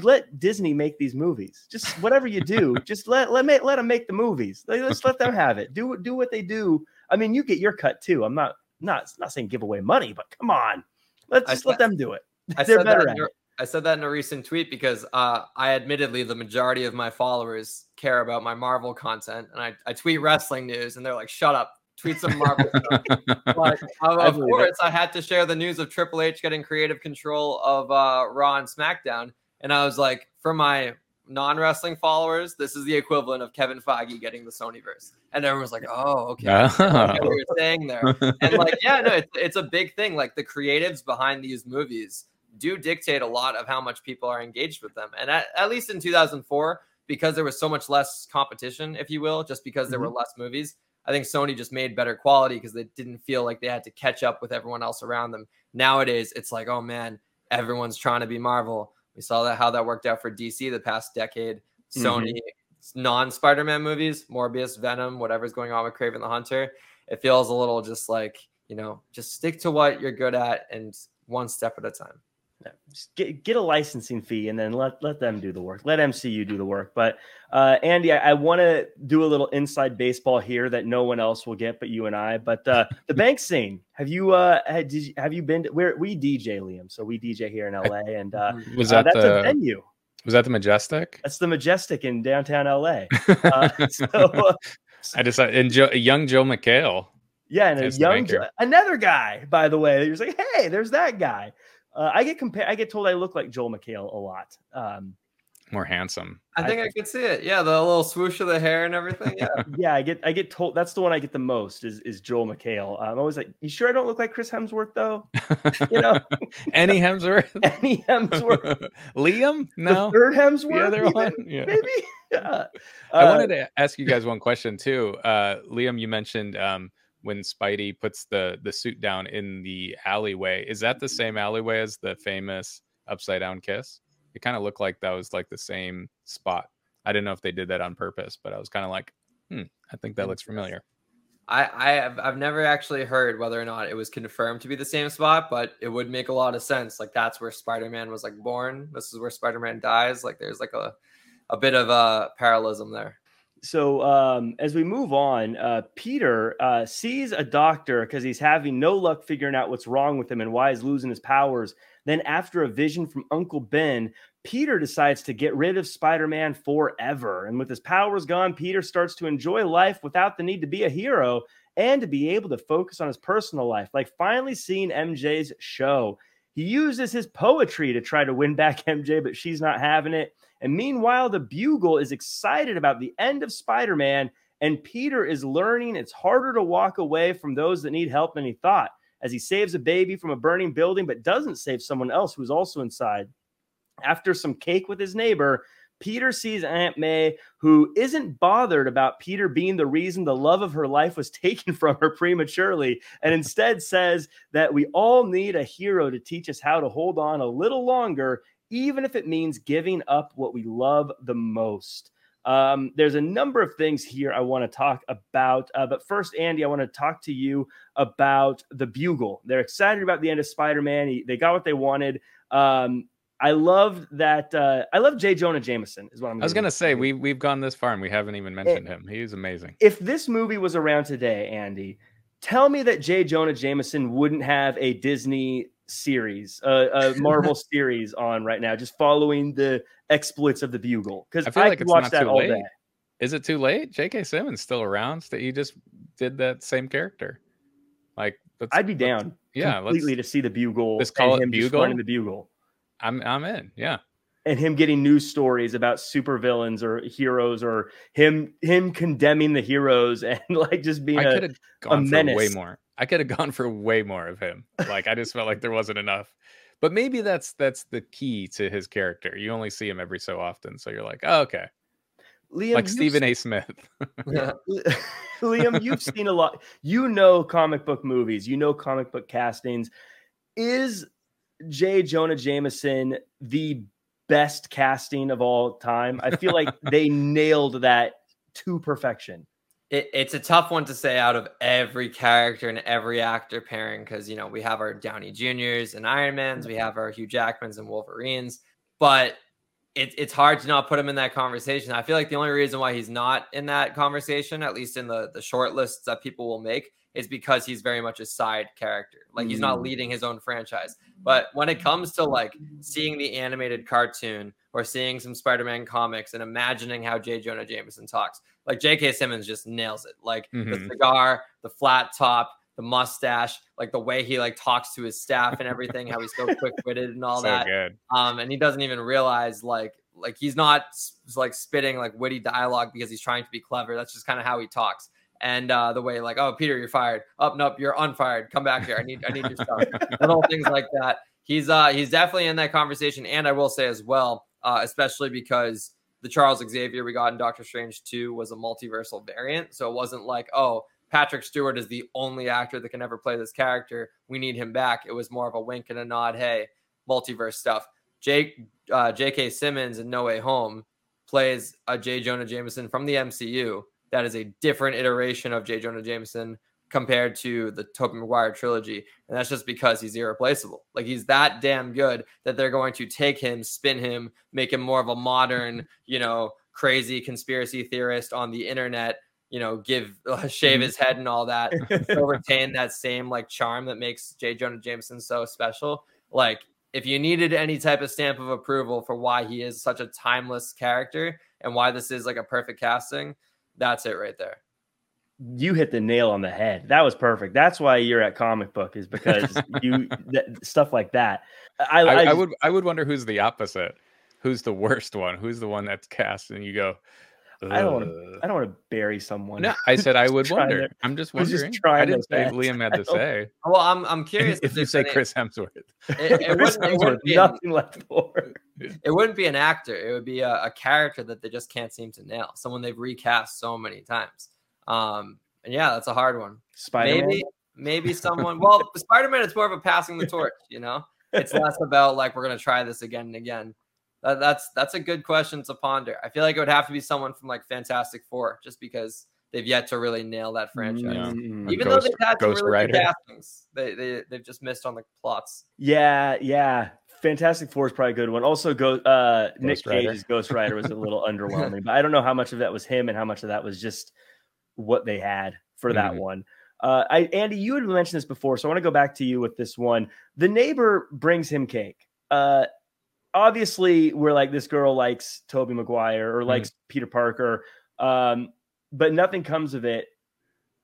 let Disney make these movies. Just whatever you do, just let let me, let them make the movies. Let, us let them have it. Do do what they do. I mean, you get your cut too. I'm not not not saying give away money, but come on, let's just let them do it. I They're better at it. I said that in a recent tweet because uh, I admittedly the majority of my followers care about my Marvel content, and I, I tweet wrestling news, and they're like, "Shut up, tweet some Marvel stuff." But uh, of course, it. I had to share the news of Triple H getting creative control of uh, Raw and SmackDown, and I was like, for my non wrestling followers, this is the equivalent of Kevin Feige getting the Sonyverse. And everyone's like, oh, okay. Oh. what you're saying there. And like, yeah, no, it's, it's a big thing. Like the creatives behind these movies do dictate a lot of how much people are engaged with them. And at, at least in 2004, because there was so much less competition, if you will, just because there mm-hmm. were less movies, I think Sony just made better quality because they didn't feel like they had to catch up with everyone else around them. Nowadays, it's like, oh man, everyone's trying to be Marvel. We saw that how that worked out for DC the past decade. Sony mm-hmm. non Spider-Man movies, Morbius, Venom, whatever's going on with Kraven the Hunter. It feels a little just like, you know, just stick to what you're good at and one step at a time get get a licensing fee and then let let them do the work. Let MCU do the work. But uh, Andy, I, I want to do a little inside baseball here that no one else will get but you and I. But uh, the bank scene. Have you uh had, did you, have you been to, where we DJ Liam? So we DJ here in LA, and uh, was uh, that that's the, a venue. Was that the Majestic? That's the Majestic in downtown LA. Uh, so, uh, I decided, and Joe, young Joel McHale. Yeah, and a young another guy, by the way. You're like, hey, there's that guy. Uh, I get compared. I get told I look like Joel McHale a lot. Um, More handsome. I think I, I could see it. Yeah, the little swoosh of the hair and everything. Yeah, yeah. I get I get told that's the one I get the most is is Joel McHale. I'm always like, you sure I don't look like Chris Hemsworth though? you know, any Hemsworth, any Hemsworth, Liam, no, the third Hemsworth, the other one, yeah. maybe. Yeah. Uh, I wanted to ask you guys one question too. Uh, Liam, you mentioned. Um, when Spidey puts the the suit down in the alleyway. Is that the same alleyway as the famous upside down kiss? It kind of looked like that was like the same spot. I didn't know if they did that on purpose, but I was kind of like, hmm, I think that looks familiar. I, I have I've never actually heard whether or not it was confirmed to be the same spot, but it would make a lot of sense. Like that's where Spider-Man was like born. This is where Spider-Man dies. Like there's like a a bit of a parallelism there so um, as we move on, uh, Peter uh, sees a doctor because he's having no luck figuring out what's wrong with him and why he's losing his powers. Then, after a vision from Uncle Ben, Peter decides to get rid of Spider Man forever. And with his powers gone, Peter starts to enjoy life without the need to be a hero and to be able to focus on his personal life, like finally seeing MJ's show. He uses his poetry to try to win back MJ, but she's not having it. And meanwhile, the Bugle is excited about the end of Spider Man, and Peter is learning it's harder to walk away from those that need help than he thought as he saves a baby from a burning building, but doesn't save someone else who's also inside. After some cake with his neighbor, Peter sees Aunt May, who isn't bothered about Peter being the reason the love of her life was taken from her prematurely, and instead says that we all need a hero to teach us how to hold on a little longer even if it means giving up what we love the most. Um, there's a number of things here I want to talk about. Uh, but first, Andy, I want to talk to you about the Bugle. They're excited about the end of Spider Man. They got what they wanted. Um, I love that. Uh, I love J. Jonah Jameson. Is what I'm. I was gonna say we we've gone this far and we haven't even mentioned it, him. He's amazing. If this movie was around today, Andy, tell me that J. Jonah Jameson wouldn't have a Disney series, uh, a Marvel series on right now, just following the exploits of the Bugle. Because I, feel I like could watch that all late. day. Is it too late? J.K. Simmons still around? That he just did that same character. Like, I'd be down. Yeah, completely to see the Bugle. Let's call it Bugle. the Bugle. I'm I'm in. Yeah. And him getting news stories about supervillains or heroes, or him him condemning the heroes and like just being I a, a menace. way more. I could have gone for way more of him. Like I just felt like there wasn't enough. But maybe that's that's the key to his character. You only see him every so often, so you're like, oh, okay. Liam, like Stephen A. Smith. Liam, you've seen a lot. You know comic book movies. You know comic book castings. Is J. Jonah Jameson the best casting of all time? I feel like they nailed that to perfection it, it's a tough one to say out of every character and every actor pairing because you know we have our Downey Juniors and Iron Mans, we have our Hugh Jackmans and Wolverines, but it, it's hard to not put him in that conversation. I feel like the only reason why he's not in that conversation, at least in the the short lists that people will make, is because he's very much a side character. Like he's not Mm. leading his own franchise. But when it comes to like seeing the animated cartoon or seeing some Spider-Man comics and imagining how J. Jonah Jameson talks, like J.K. Simmons just nails it. Like the Mhm. cigar, the flat top, the mustache, like the way he like talks to his staff and everything, how he's so quick-witted and all so that good. um, and he doesn't even realize like like he's not like spitting like witty dialogue because he's trying to be clever. That's just kind of how he talks. And uh, the way like, oh Peter, you're fired. Up, nope, you're unfired. Come back here. I need I need your stuff. Little things like that. He's uh he's definitely in that conversation. And I will say as well, uh, especially because the Charles Xavier we got in Doctor Strange 2 was a multiversal variant. So it wasn't like, oh, Patrick Stewart is the only actor that can ever play this character. We need him back. It was more of a wink and a nod. Hey, multiverse stuff. Jake uh, J.K. Simmons in No Way Home plays a J. Jonah Jameson from the MCU. That is a different iteration of J. Jonah Jameson compared to the Tobey Maguire trilogy, and that's just because he's irreplaceable. Like he's that damn good that they're going to take him, spin him, make him more of a modern, you know, crazy conspiracy theorist on the internet. You know, give uh, shave his head and all that, still retain that same like charm that makes J. Jonah Jameson so special. Like, if you needed any type of stamp of approval for why he is such a timeless character and why this is like a perfect casting, that's it right there. you hit the nail on the head. That was perfect. That's why you're at comic book is because you that, stuff like that. I, I, I, I would I would wonder who's the opposite. Who's the worst one? Who's the one that's cast and you go, I don't wanna- I don't want to bury someone. No, I said I would wonder. to- I'm just I was just wondering. I trying didn't to say best. Liam had to say. Well, I'm I'm curious if you say any- Chris Hemsworth, it, it Chris wouldn't, it, Hemsworth, wouldn't be an, left for. it wouldn't be an actor. It would be a, a character that they just can't seem to nail. Someone they've recast so many times. Um, and yeah, that's a hard one. Spider-Man. Maybe maybe someone. Well, Spider Man, it's more of a passing the torch. You know, it's less about like we're gonna try this again and again. That, that's that's a good question to ponder. I feel like it would have to be someone from like Fantastic Four, just because they've yet to really nail that franchise. Yeah. Mm. Even Ghost- though they've had some Ghost really good castings, they, they they've just missed on the plots. Yeah, yeah. Fantastic Four is probably a good one. Also, go uh, Nick Ghost Rider. Cage's Ghost Rider was a little underwhelming, but I don't know how much of that was him and how much of that was just what they had for that Mhm. one. Uh, I, Andy, you had mentioned this before, so I want to go back to you with this one. The neighbor brings him cake. Uh, obviously, we're like this girl likes Tobey Maguire or likes Peter Parker, um, but nothing comes of it.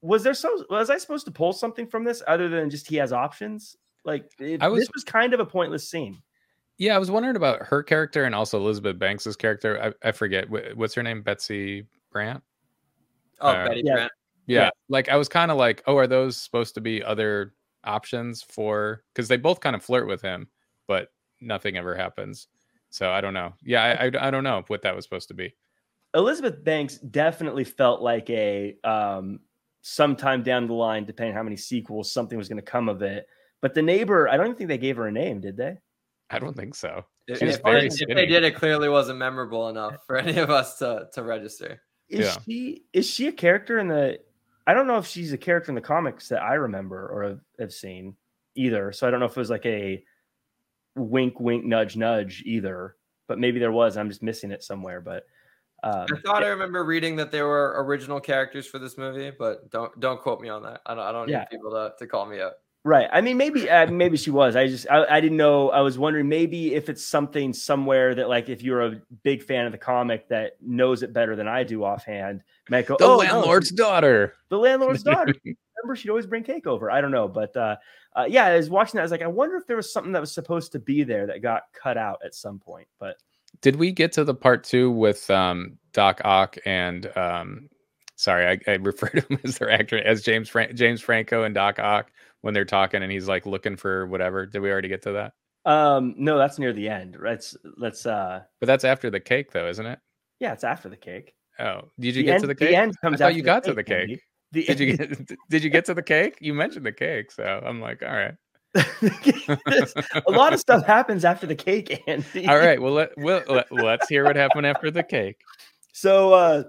Was there so? Was I supposed to pull something from this other than just he has options? Like, it, I was- this was kind of a pointless scene. yeah, I was wondering about her character and also Elizabeth Banks's character. I, I forget what's her name, Betsy Brandt. Oh, Uh, Betty yeah. Brant. Yeah, Yeah. like I was kind of like, oh, are those supposed to be other options for? Because they both kind of flirt with him, but nothing ever happens. So I don't know. Yeah, I, I, I don't know what that was supposed to be. Elizabeth Banks definitely felt like a um, sometime down the line, depending how many sequels, something was going to come of it. But the neighbor, I don't even think they gave her a name, did they? I don't think so. If, She if very they, if they did, it clearly wasn't memorable enough for any of us to to register. Is Yeah. she is she a character in the? I don't know if she's a character in the comics that I remember or have, have seen either. So I don't know if it was like a wink, wink, nudge, nudge either. But maybe there was. I'm just missing it somewhere. But um, I thought I remember reading that there were original characters for this movie, but don't don't quote me on that. I don't I don't Yeah. need people to, to call me out. Right. I mean, maybe uh, maybe she was. I just I, I didn't know. I was wondering maybe if it's something somewhere that like if you're a big fan of the comic that knows it better than I do offhand, might go, The oh, landlord's she- daughter. the landlord's daughter. Remember, she'd always bring cake over. I don't know, but uh, uh, yeah, I was watching that. I was like, I wonder if there was something that was supposed to be there that got cut out at some point. But Did we get to the part two with um, Doc Ock and um, sorry, I, I refer to him as their actor as James Fran- James Franco and Doc Ock when they're talking and he's like looking for whatever. Did we already get to that? um, no, that's near the end. Let's let's uh, But that's after the cake, though, isn't it? yeah, it's after the cake. Oh, did you the get end, to the cake? The end I comes thought you got to the Andy. cake. The Did you get? did you get to the cake? You mentioned the cake, so I'm like, all right, a lot of stuff happens after the cake, Andy. all right. Well, let, well let, let's hear what happened after the cake. So uh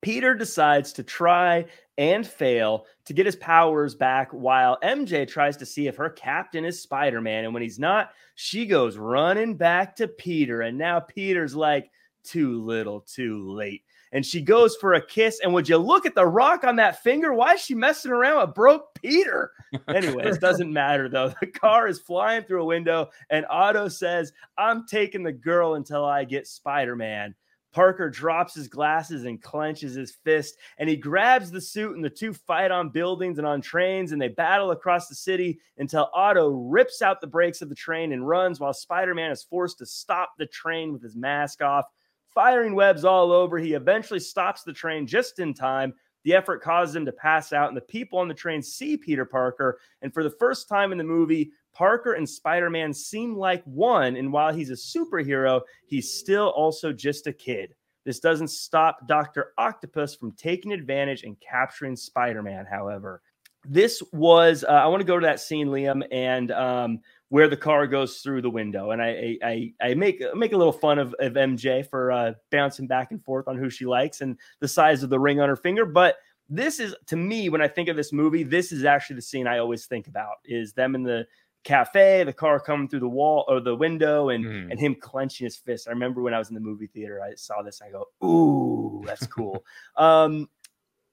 Peter decides to try and fail to get his powers back while MJ tries to see if her captain is Spider Man. And when he's not, she goes running back to Peter. And now Peter's like, too little, too late. And she goes for a kiss. And would you look at the rock on that finger? Why is she messing around with broke Peter? Anyways, doesn't matter though. The car is flying through a window, and Otto says, I'm taking the girl until I get Spider Man. Parker drops his glasses and clenches his fist, and he grabs the suit, and the two fight on buildings and on trains, and they battle across the city until Otto rips out the brakes of the train and runs while Spider Man is forced to stop the train with his mask off. Firing webs all over, he eventually stops the train just in time. The effort causes him to pass out, and the people on the train see Peter Parker. And for the first time in the movie, Parker and Spider Man seem like one. And while he's a superhero, he's still also just a kid. This doesn't stop Dr. Octopus from taking advantage and capturing Spider Man, however. This was, uh, I want to go to that scene, Liam, and um, where the car goes through the window. And I, I, I make, make a little fun of, of MJ for uh, bouncing back and forth on who she likes and the size of the ring on her finger. But this is, to me, when I think of this movie, this is actually the scene I always think about is them in the cafe, the car coming through the wall or the window, and mm. and him clenching his fist. I remember when I was in the movie theater, I saw this. I go, "Ooh, that's cool." um,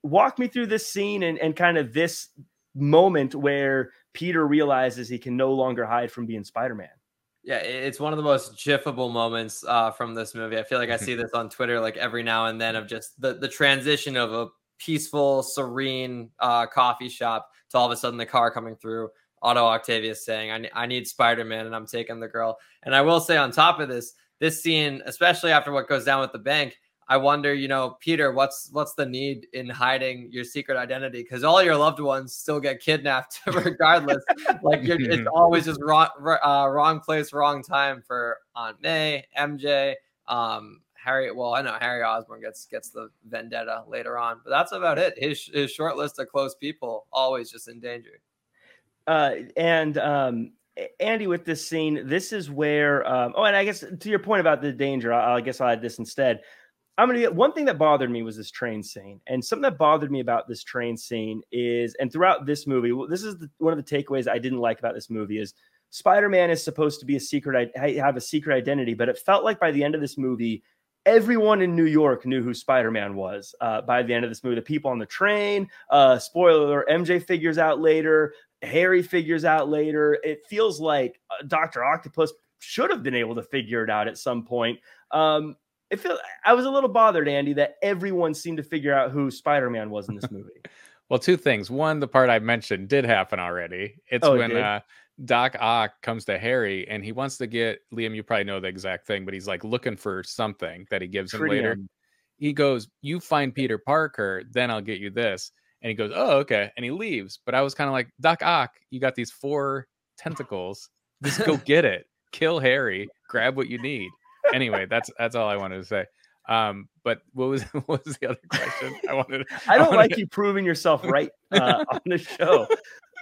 walk me through this scene and and kind of this moment where Peter realizes he can no longer hide from being Spider Man. Yeah, it's one of the most jiffable moments uh, from this movie. I feel like I see this on Twitter like every now and then of just the the transition of a peaceful, serene uh, coffee shop to all of a sudden the car coming through Otto Octavius saying, I, I need Spider Man and I'm taking the girl. And I will say, on top of this, this scene, especially after what goes down with the bank, I wonder, you know, Peter, what's what's the need in hiding your secret identity? Because all your loved ones still get kidnapped, regardless. like you're, it's always just wrong, uh, wrong place, wrong time for Aunt May, MJ, um, Harry. Well, I know Harry Osborn gets gets the vendetta later on, but that's about it. His his short list of close people always just in danger. Uh, and um, Andy, with this scene, this is where. Um, oh, and I guess to your point about the danger, I, I guess I'll add this instead. I'm gonna get one thing that bothered me was this train scene, and something that bothered me about this train scene is, and throughout this movie, this is the, one of the takeaways I didn't like about this movie is Spider-Man is supposed to be a secret, I have a secret identity, but it felt like by the end of this movie, everyone in New York knew who Spider-Man was. Uh, by the end of this movie, the people on the train, uh, spoiler, MJ figures out later, Harry figures out later. It feels like uh, Doctor Octopus should have been able to figure it out at some point. Um, it feel I was a little bothered, Andy, that everyone seemed to figure out who Spider Man was in this movie. well, two things. One, the part I mentioned did happen already. It's oh, when it uh, Doc Ock comes to Harry and he wants to get Liam. You probably know the exact thing, but he's like looking for something that he gives him later. He goes, "You find Peter Parker, then I'll get you this." And he goes, "Oh, okay," and he leaves. But I was kind of like, Doc Ock, you got these four tentacles. Just go get it. Kill Harry. Grab what you need. Anyway, that's that's all I wanted to say. Um, but what was what was the other question? I wanted. I don't I wanted like to... you proving yourself right uh, on the show.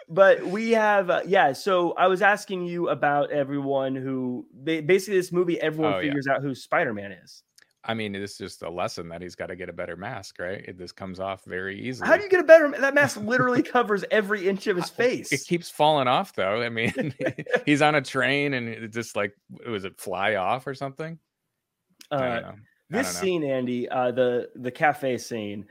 But we have, uh, yeah. So I was asking you about everyone who basically this movie, everyone oh, figures yeah. out who Spider Man is. I mean, it's just a lesson that he's got to get a better mask, right? It, this comes off very easily. How do you get a better? That mask literally covers every inch of his face. It keeps falling off, though. I mean, he's on a train and it just like was it fly off or something? Uh, this scene, Andy, uh, the the cafe scene,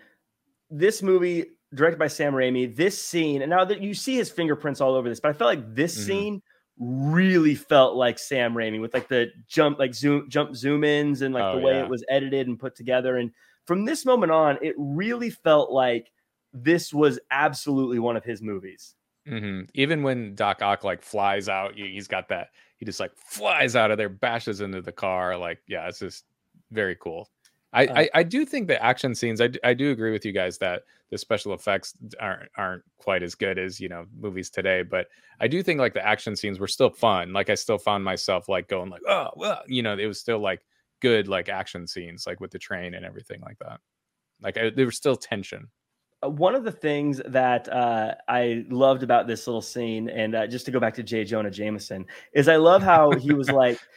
this movie directed by Sam Raimi. This scene, and now that you see his fingerprints all over this, but I felt like this mm-hmm. scene really felt like Sam Raimi with like the jump, like zoom, jump zoom ins and like oh, the way yeah. it was edited and put together. And from this moment on, it really felt like this was absolutely one of his movies. Mm-hmm. Even when Doc Ock like flies out, he's got that. He just like flies out of there, bashes into the car. Like, yeah, it's just very cool. I, uh, I, I, do think the action scenes. I, I do agree with you guys that the special effects aren't aren't quite as good as you know movies today. But I do think like the action scenes were still fun. Like I still found myself like going like oh well you know it was still like good like action scenes like with the train and everything like that. Like I, there was still tension. Uh, one of the things that uh, I loved about this little scene, and uh, just to go back to J. Jonah Jameson, is I love how he was like.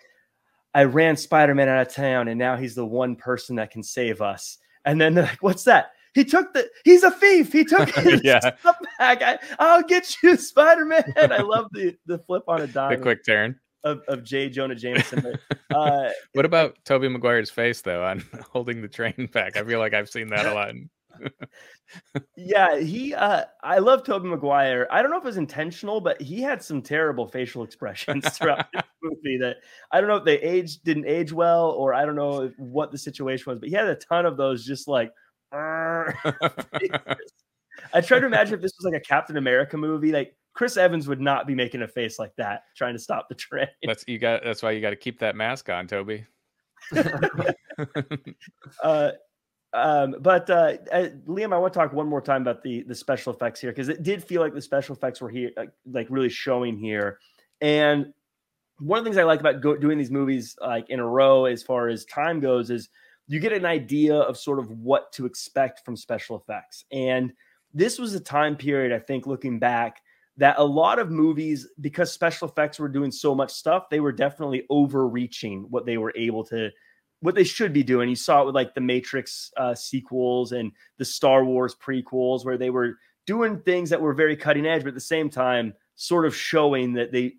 I ran Spider Man out of town, and now he's the one person that can save us. And then they're like, "What's that?" He took the. He's a thief. He took his Yeah. stuff back. I, I'll get you, Spider Man. I love the the flip on a dime. The quick turn. of, of J. Jonah Jameson. Uh, What about Tobey Maguire's face though on holding the train back? I feel like I've seen that a lot. Yeah, he. Uh, I love Tobey Maguire. I don't know if it was intentional, but he had some terrible facial expressions throughout the movie. That I don't know if they aged didn't age well, or I don't know what the situation was, but he had a ton of those. Just like. I tried to imagine if this was like a Captain America movie, like Chris Evans would not be making a face like that trying to stop the train. that's you got. That's why you got to keep that mask on, Tobey. Uh, um, but uh, uh, Liam, I want to talk one more time about the the special effects here because it did feel like the special effects were here, like, like really showing here. And one of the things I like about go, doing these movies like in a row, as far as time goes, is you get an idea of sort of what to expect from special effects. And this was a time period, I think, looking back, that a lot of movies, because special effects were doing so much stuff, they were definitely overreaching what they were able to what they should be doing. You saw it with like the Matrix uh, sequels and the Star Wars prequels, where they were doing things that were very cutting edge, but at the same time, sort of showing that they,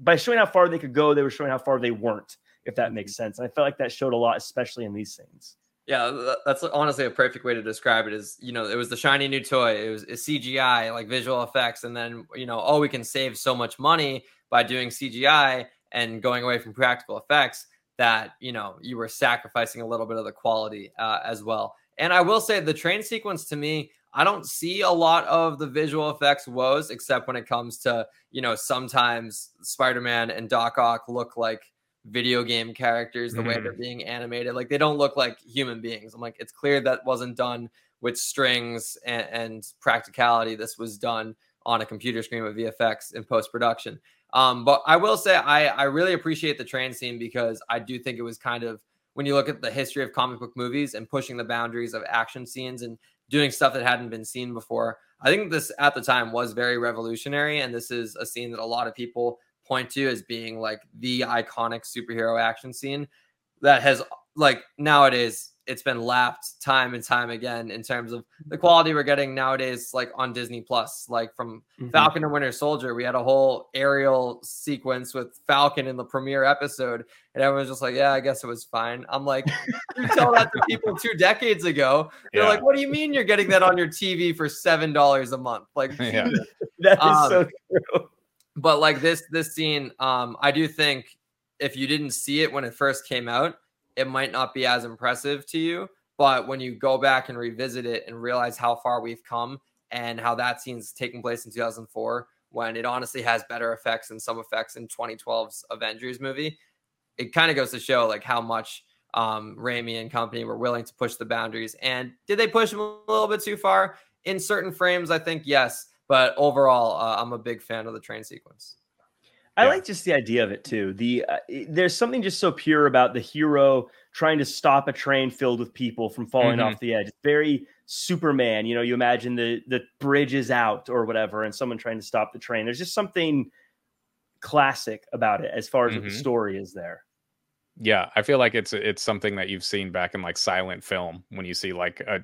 by showing how far they could go, they were showing how far they weren't, if that makes sense. And I felt like that showed a lot, especially in these things. Yeah, that's honestly a perfect way to describe it. Is you know, it was the shiny new toy. It was CGI, like visual effects, and then you know, oh, we can save so much money by doing CGI and going away from practical effects that you know you were sacrificing a little bit of the quality uh, as well. And I will say the train sequence to me, I don't see a lot of the visual effects woes, except when it comes to you know sometimes Spider-Man and Doc Ock look like video game characters the way Mhm. they're being animated like they don't look like human beings i'm like it's clear that wasn't done with strings and, and practicality this was done on a computer screen with vfx in post-production um, but i will say I, I really appreciate the train scene because i do think it was kind of when you look at the history of comic book movies and pushing the boundaries of action scenes and doing stuff that hadn't been seen before i think this at the time was very revolutionary. And this is a scene that a lot of people point to as being like the iconic superhero action scene that has like nowadays it's been lapped time and time again in terms of the quality we're getting nowadays like on Disney Plus like from Mm-hmm. Falcon and Winter Soldier we had a whole aerial sequence with Falcon in the premiere episode and everyone's just like yeah I guess it was fine I'm like you tell that to people two decades ago they're Yeah. like what do you mean you're getting that on your TV for seven dollars a month like Yeah. That is Um, so true. but like this this scene um i do think if you didn't see it when it first came out it might not be as impressive to you but when you go back and revisit it and realize how far we've come and how that scene's taking place in 2004 when it honestly has better effects and some effects in 2012's avengers movie it kind of goes to show like how much um Raimi and company were willing to push the boundaries and did they push them a little bit too far in certain frames i think yes but overall, uh, I'm a big fan of the train sequence. I Yeah. like just the idea of it too. The uh, there's something just so pure about the hero trying to stop a train filled with people from falling Mhm. off the edge. Very Superman. You know, you imagine the the bridge is out or whatever, and someone trying to stop the train. There's just something classic about it as far as what the story is there. Yeah, I feel like it's it's something that you've seen back in like silent film when you see like a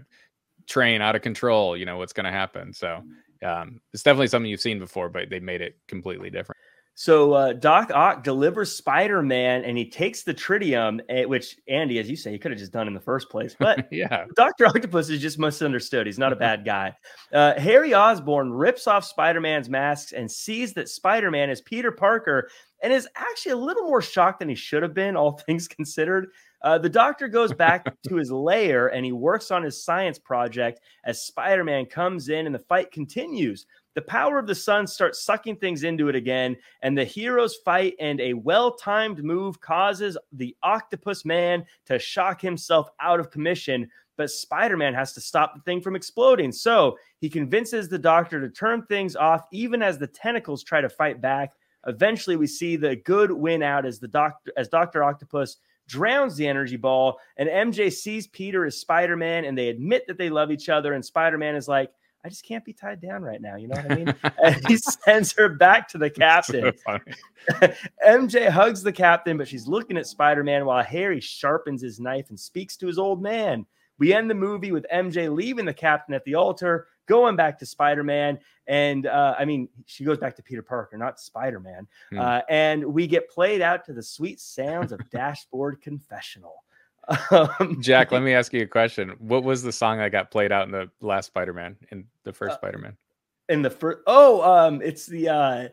train out of control. You know what's going to happen. So um, it's definitely something you've seen before, but they made it completely different. So uh, Doc Ock delivers Spider Man, and he takes the tritium, eh, which Andy, as you say, he could have just done in the first place, but yeah, Dr. Octopus is just misunderstood. He's not a bad guy. Uh, Harry Osborn rips off Spider Man's masks and sees that Spider Man is Peter Parker and is actually a little more shocked than he should have been, all things considered. Uh, the doctor goes back to his lair and he works on his science project as Spider Man comes in and the fight continues. The power of the sun starts sucking things into it again, and the heroes fight, and a well timed move causes the octopus man to shock himself out of commission but Spider Man has to stop the thing from exploding. So he convinces the doctor to turn things off, even as the tentacles try to fight back. Eventually, we see the good win out as the doctor, as Doctor Octopus drowns the energy ball, and MJ sees Peter as Spider Man, and they admit that they love each other. And Spider Man is like, "I just can't be tied down right now." You know what I mean? and he sends her back to the captain. So. MJ hugs the captain, but she's looking at Spider Man while Harry sharpens his knife and speaks to his old man. we end the movie with MJ leaving the captain at the altar, going back to Spider Man. And uh, I mean, she goes back to Peter Parker, not Spider Man. Hmm. Uh, and we get played out to the sweet sounds of Dashboard Confessional. Um, Jack, let me ask you a question. What was the song that got played out in the last Spider-Man, in the first Uh, Spider-Man? in the first oh um it's the uh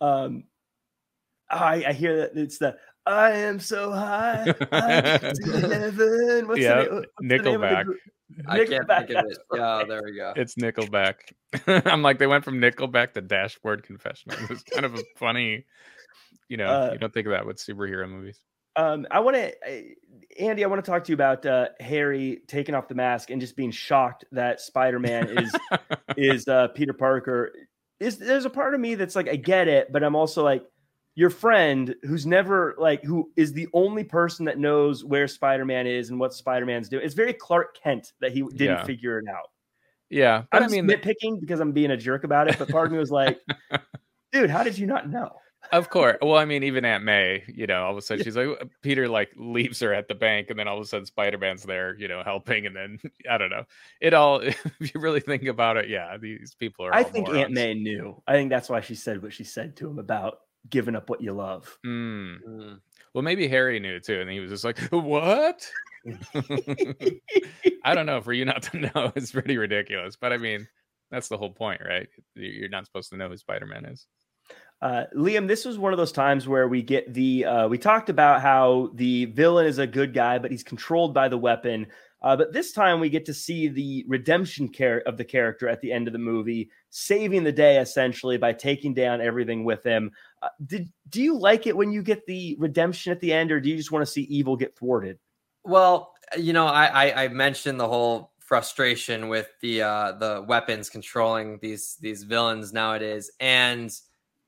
um I, I hear that it's the I am so high I get to heaven. What's Yeah, the name, what's the name the Nickelback. I can't Nickelback, think of it. that's Yeah, right. there we go. It's Nickelback. I'm like, they went from Nickelback to Dashboard Confessional. It's kind of a funny, you know, Uh, you don't think of that with superhero movies. Um, I want to, Andy. I want to talk to you about uh, Harry taking off the mask and just being shocked that Spider-Man is is uh, Peter Parker. Is there's a part of me that's like, I get it, but I'm also like, your friend who's never like who is the only person that knows where Spider-Man is and what Spider-Man's doing. It's very Clark Kent that he didn't Yeah. figure it out. yeah, I'm I mean, nitpicking because I'm being a jerk about it, but part of me was like, dude, how did you not know? Of course. Well, I mean, even Aunt May, you know, all of a sudden she's like, Peter like leaves her at the bank, and then all of a sudden Spider-Man's there, you know, helping, and then I don't know. It all, if you really think about it, yeah, these people are. I all think morons. Aunt May knew. I think that's why she said what she said to him about giving up what you love. Mm. Mm. Well, maybe Harry knew too, and he was just like, "What?" I don't know. For you not to know is pretty ridiculous, but I mean, that's the whole point, right? You're not supposed to know who Spider-Man is. Uh, Liam, this was one of those times where we get the. Uh, we talked about how the villain is a good guy, but he's controlled by the weapon. Uh, but this time we get to see the redemption care of the character at the end of the movie, saving the day essentially by taking down everything with him. Uh, did do you like it when you get the redemption at the end, or do you just want to see evil get thwarted? Well, you know, I, I I mentioned the whole frustration with the uh the weapons controlling these these villains nowadays, and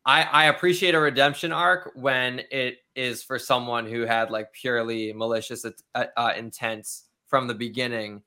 I I appreciate a redemption arc when it is for someone who had like purely malicious uh, uh, intents from the beginning,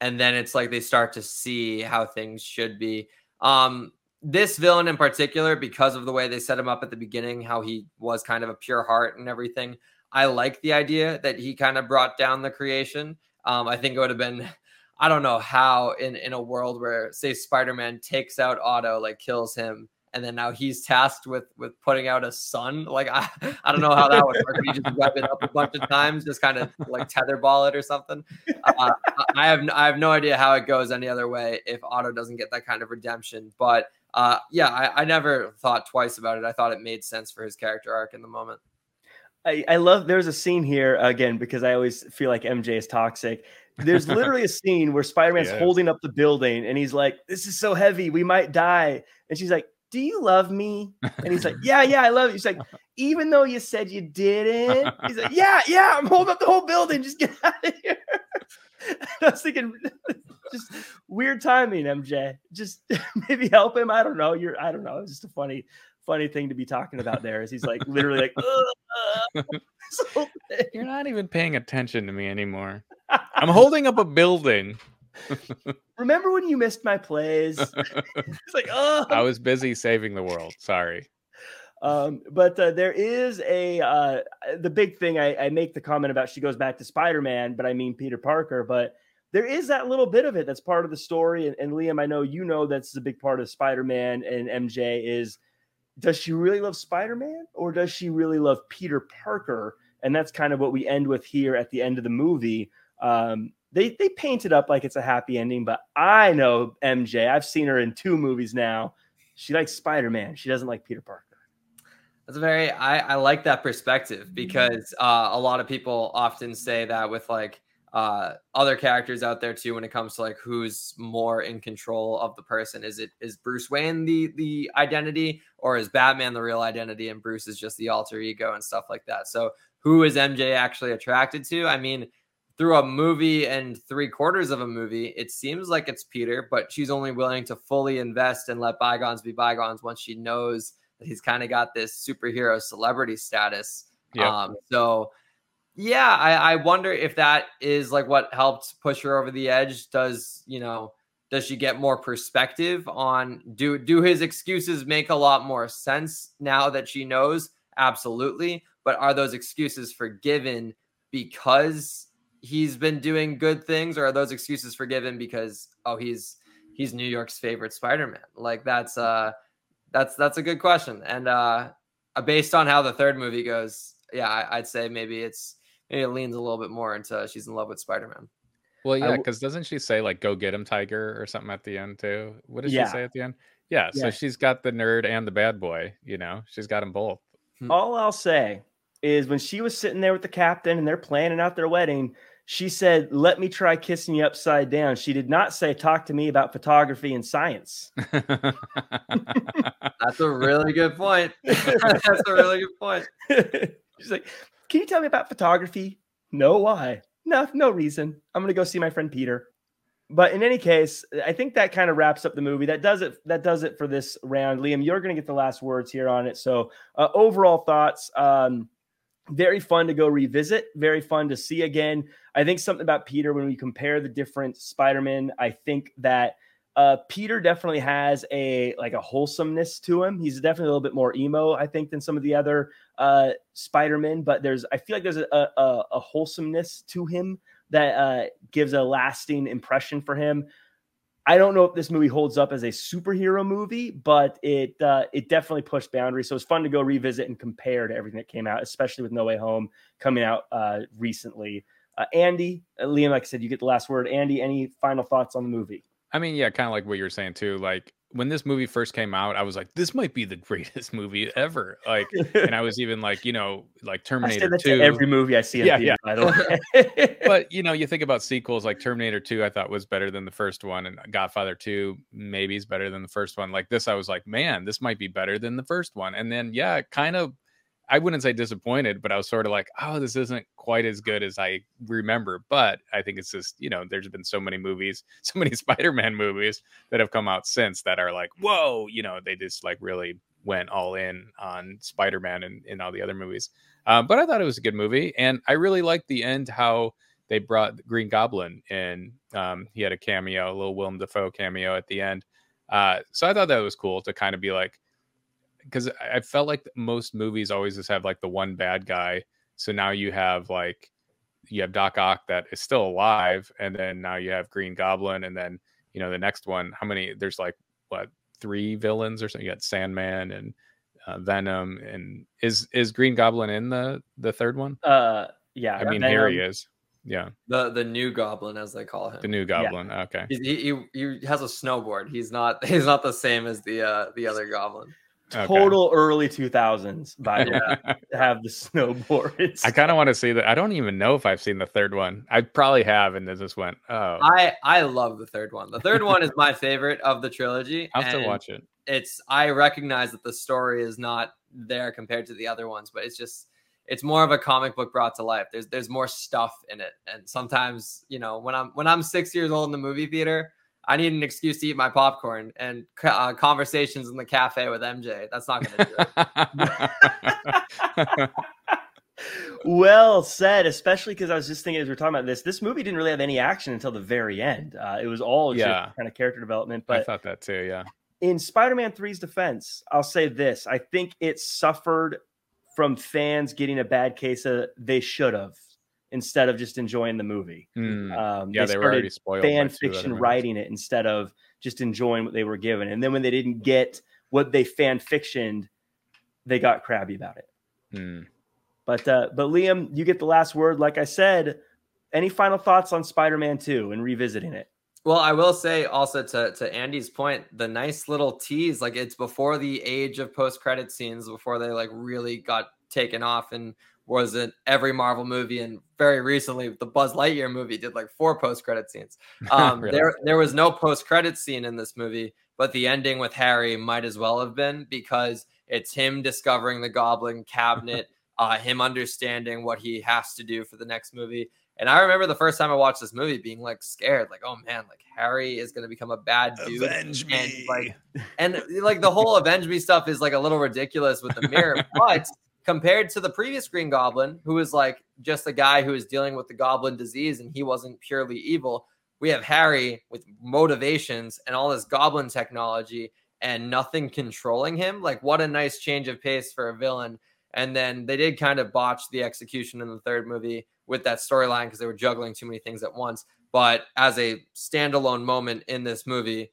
and then it's like they start to see how things should be. Um, this villain in particular, because of the way they set him up at the beginning, how he was kind of a pure heart and everything. I like the idea that he kind of brought down the creation. Um, I think it would have been, I don't know how in in a world where say Spider-Man takes out Otto, like kills him, and then now he's tasked with with putting out a sun. Like I, I don't know how that would work. He just web it up a bunch of times, just kind of like tetherball it or something. Uh, I have I have no idea how it goes any other way if Otto doesn't get that kind of redemption. But uh, yeah, I, I never thought twice about it. I thought it made sense for his character arc in the moment. I, I love there's a scene here again because I always feel like MJ is toxic. There's literally a scene where Spider-Man's Yes. holding up the building and he's like, This is so heavy, we might die. And she's like, Do you love me? And he's like, Yeah, yeah, I love you. She's like, even though you said you didn't. He's like, Yeah, yeah, I'm holding up the whole building. Just get out of here. And I was thinking just weird timing, MJ. Just maybe help him. I don't know. You're I don't know. It's just a funny, funny thing to be talking about there. Is he's like literally like "Ugh." This whole thing. You're not even paying attention to me anymore. I'm holding up a building. Remember when you missed my plays? it's like, oh. I was busy saving the world. Sorry. Um, but uh, there is a uh, the big thing. I, I make the comment about she goes back to Spider Man, but I mean Peter Parker. But there is that little bit of it that's part of the story. And, and Liam, I know you know that's a big part of Spider Man and MJ is does she really love Spider Man or does she really love Peter Parker? And that's kind of what we end with here at the end of the movie. Um, they they paint it up like it's a happy ending, but I know MJ. I've seen her in two movies now. She likes Spider Man. She doesn't like Peter Parker. That's a very I, I like that perspective because uh, a lot of people often say that with like uh, other characters out there too when it comes to like who's more in control of the person. Is it is Bruce Wayne the the identity or is Batman the real identity and Bruce is just the alter ego and stuff like that? So who is MJ actually attracted to? I mean, through a movie and three quarters of a movie, it seems like it's Peter, but she's only willing to fully invest and let bygones be bygones once she knows that he's kind of got this superhero celebrity status. Yeah. Um, so yeah, I, I wonder if that is like what helped push her over the edge. Does you know? Does she get more perspective on do do his excuses make a lot more sense now that she knows? Absolutely. But are those excuses forgiven because he's been doing good things, or are those excuses forgiven because oh he's he's New York's favorite Spider-Man? Like that's uh that's that's a good question. And uh based on how the third movie goes, yeah, I, would say maybe it's maybe it leans a little bit more into she's in love with Spider-Man. Well, yeah, because doesn't she say like "Go get him, Tiger" or something at the end too? What does yeah. she say at the end? Yeah, yeah, so she's got the nerd and the bad boy. You know, she's got them both. Hmm. All I'll say is when she was sitting there with the captain and they're planning out their wedding, she said, "Let me try kissing you upside down." She did not say, "Talk to me about photography and science." That's a really good point. That's a really good point. She's like, "Can you tell me about photography?" No, why? No, no reason. I'm gonna go see my friend Peter. But in any case, I think that kind of wraps up the movie. That does it. That does it for this round. Liam, you're gonna get the last words here on it. So, uh, overall thoughts. Um, very fun to go revisit. Very fun to see again. I think something about Peter when we compare the different Spider-Man. I think that uh, Peter definitely has a like a wholesomeness to him. He's definitely a little bit more emo, I think, than some of the other uh, Spider-Man. But there's, I feel like there's a, a, a wholesomeness to him that uh, gives a lasting impression for him. I don't know if this movie holds up as a superhero movie, but it uh, it definitely pushed boundaries. So it's fun to go revisit and compare to everything that came out, especially with No Way Home coming out uh, recently. Uh, Andy, uh, Liam, like I said, you get the last word. Andy, any final thoughts on the movie? I mean, yeah, kind of like what you were saying too. Like when this movie first came out, I was like, this might be the greatest movie ever. Like, and I was even like, you know, like Terminator 2. every movie I see. yeah, yeah. By the way. but you know, you think about sequels like Terminator 2, I thought was better than the first one, and Godfather 2 maybe is better than the first one. Like this, I was like, man, this might be better than the first one. And then, yeah, kind of I wouldn't say disappointed, but I was sort of like, oh, this isn't quite as good as I remember. But I think it's just, you know, there's been so many movies, so many Spider Man movies that have come out since that are like, whoa, you know, they just like really went all in on Spider Man and, and all the other movies. Um, but I thought it was a good movie. And I really liked the end how they brought Green Goblin in. Um, he had a cameo, a little Willem Dafoe cameo at the end. Uh, so I thought that was cool to kind of be like, because I felt like most movies always just have like the one bad guy. So now you have like you have Doc Ock that is still alive, and then now you have Green Goblin, and then you know the next one. How many? There's like what three villains or something? You got Sandman and uh, Venom, and is is Green Goblin in the the third one? Uh, yeah. I mean, Venom. here he is. Yeah. The the new goblin as they call him. The new goblin. Yeah. Okay. He, he, he has a snowboard. He's not he's not the same as the uh the other goblin total okay. early 2000s by the way have the snowboards. I kind of want to see that i don't even know if i've seen the third one. I probably have and then just went oh. I i love the third one. The third one is my favorite of the trilogy i'll have to watch it. it's i recognize that the story is not there compared to the other ones but it's just it's more of a comic book brought to life. There's there's more stuff in it and sometimes you know when i'm when i'm six years old in the movie theater I need an excuse to eat my popcorn and uh, conversations in the cafe with MJ. That's not going to do it. well said, especially because I was just thinking as we are talking about this, this movie didn't really have any action until the very end. Uh, it was all yeah. kind of character development. But I thought that too, yeah. In Spider-Man 3's defense, I'll say this. I think it suffered from fans getting a bad case of they should have instead of just enjoying the movie. Mm. Um, yeah, they, they were already spoiled. Fan fiction writing it instead of just enjoying what they were given. And then when they didn't get what they fan fictioned, they got crabby about it. Mm. But uh, but Liam, you get the last word. Like I said, any final thoughts on Spider-Man 2 and revisiting it? Well, I will say also to to Andy's point, the nice little tease, like it's before the age of post-credit scenes, before they like really got taken off and was in every Marvel movie, and very recently the Buzz Lightyear movie did like four post credit scenes. Um, really? There there was no post credit scene in this movie, but the ending with Harry might as well have been because it's him discovering the Goblin cabinet, uh, him understanding what he has to do for the next movie. And I remember the first time I watched this movie being like scared, like, oh man, like Harry is gonna become a bad dude. Avenge and. Like, and like the whole avenge me stuff is like a little ridiculous with the mirror, but compared to the previous Green Goblin, who was like just a guy who was dealing with the goblin disease and he wasn't purely evil. We have Harry with motivations and all this goblin technology and nothing controlling him. Like, what a nice change of pace for a villain. And then they did kind of botch the execution in the third movie with that storyline because they were juggling too many things at once. But as a standalone moment in this movie,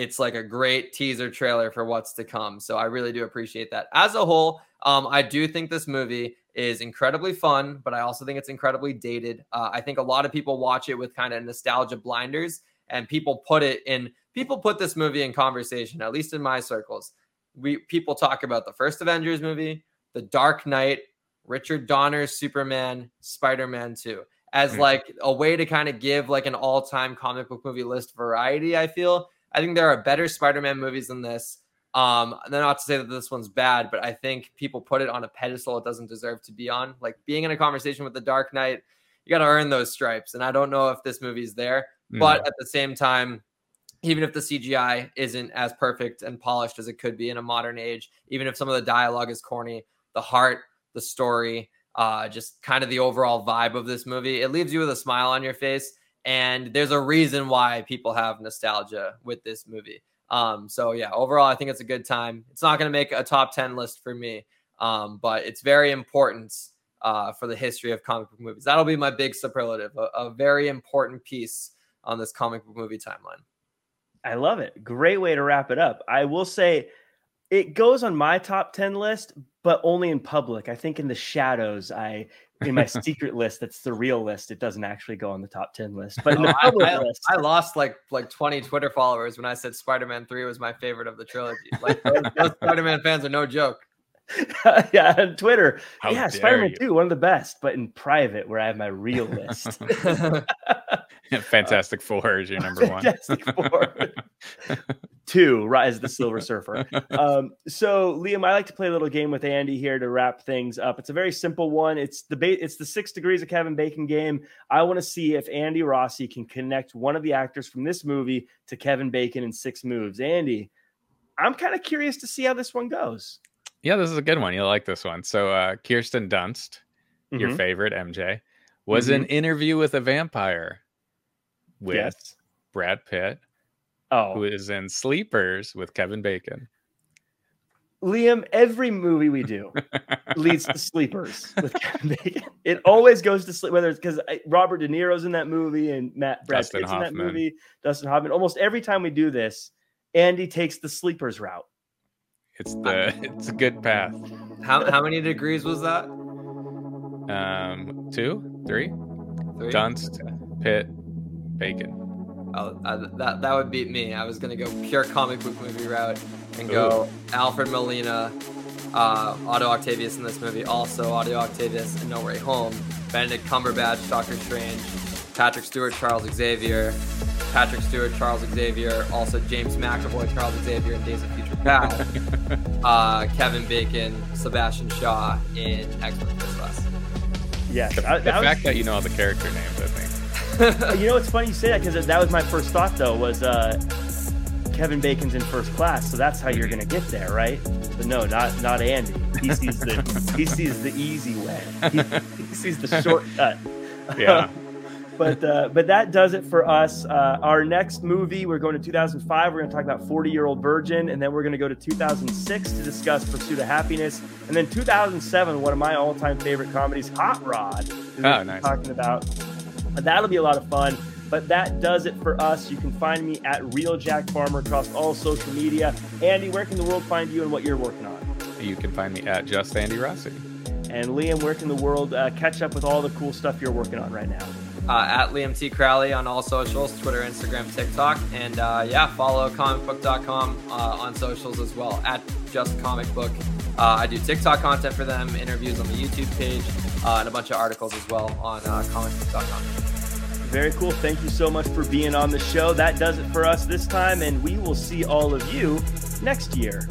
it's like a great teaser trailer for what's to come. So I really do appreciate that. As a whole, um, I do think this movie is incredibly fun, but I also think it's incredibly dated. Uh, I think a lot of people watch it with kind of nostalgia blinders, and people put it in. People put this movie in conversation, at least in my circles. We people talk about the first Avengers movie, The Dark Knight, Richard Donner's Superman, Spider Man 2 as mm-hmm. like a way to kind of give like an all time comic book movie list variety. I feel I think there are better Spider Man movies than this. Um, not to say that this one's bad, but I think people put it on a pedestal it doesn't deserve to be on. Like being in a conversation with the Dark Knight, you got to earn those stripes. And I don't know if this movie's there, mm. but at the same time, even if the CGI isn't as perfect and polished as it could be in a modern age, even if some of the dialogue is corny, the heart, the story, uh, just kind of the overall vibe of this movie, it leaves you with a smile on your face. And there's a reason why people have nostalgia with this movie. Um, so yeah, overall, I think it's a good time. It's not going to make a top 10 list for me, um, but it's very important uh, for the history of comic book movies. That'll be my big superlative, a, a very important piece on this comic book movie timeline. I love it. Great way to wrap it up. I will say it goes on my top 10 list, but only in public. I think in the shadows, I in my secret list that's the real list it doesn't actually go on the top 10 list but in the public I, list. I lost like like 20 twitter followers when i said spider-man 3 was my favorite of the trilogy. Like those, those spider-man fans are no joke. Yeah on twitter. How yeah spider-man you. 2 one of the best but in private where i have my real list. Fantastic four is your number one. Fantastic four two rise the silver surfer. Um, so liam i like to play a little game with andy here to wrap things up. It's a very simple one. It's the ba- it's the six degrees of kevin bacon game. I want to see if andy rossi can connect one of the actors from this movie to kevin bacon in six moves. Andy i'm kind of curious to see how this one goes. Yeah this is a good one. You'll like this one. So uh, kirsten dunst mm-hmm. your favorite mj was mm-hmm. an interview with a vampire with yes. brad pitt Oh, who is in Sleepers with Kevin Bacon. Liam, every movie we do leads to sleepers with Kevin Bacon. It always goes to sleep, whether it's because Robert De Niro's in that movie and Matt Brad Dustin Pitt's Hoffman. in that movie, Dustin Hoffman. Almost every time we do this, Andy takes the sleepers route. It's the it's a good path. How how many degrees was that? Um, two, three. three? Dunst, Pitt, Bacon. Oh, uh, that that would beat me. I was gonna go pure comic book movie route and go Ooh. Alfred Molina, uh, Otto Octavius in this movie, also Otto Octavius in No Way Home, Benedict Cumberbatch, Doctor Strange, Patrick Stewart, Charles Xavier, Patrick Stewart, Charles Xavier, also James McAvoy, Charles Xavier in Days of Future Past, uh, Kevin Bacon, Sebastian Shaw in X Men First Class. Yes, the, the fact was... that you know all the character names, I think you know, it's funny you say that because that was my first thought though was uh, Kevin Bacon's in first class, so that's how you're gonna get there, right? But no, not not Andy. He sees the he sees the easy way. He, he sees the shortcut. Yeah. but uh, but that does it for us. Uh, our next movie, we're going to 2005. We're going to talk about 40 Year Old Virgin, and then we're going to go to 2006 to discuss Pursuit of Happiness, and then 2007, one of my all-time favorite comedies, Hot Rod. Oh, nice. Talking about That'll be a lot of fun. But that does it for us. You can find me at Real Jack Farmer across all social media. Andy, where can the world find you and what you're working on? You can find me at Just Andy Rossi. And Liam, where can the world uh, catch up with all the cool stuff you're working on right now? Uh, at Liam T. Crowley on all socials Twitter, Instagram, TikTok. And uh, yeah, follow comicbook.com uh, on socials as well at Just Comic Book. Uh, I do TikTok content for them, interviews on the YouTube page, uh, and a bunch of articles as well on uh, comicbook.com. Very cool. Thank you so much for being on the show. That does it for us this time, and we will see all of you next year.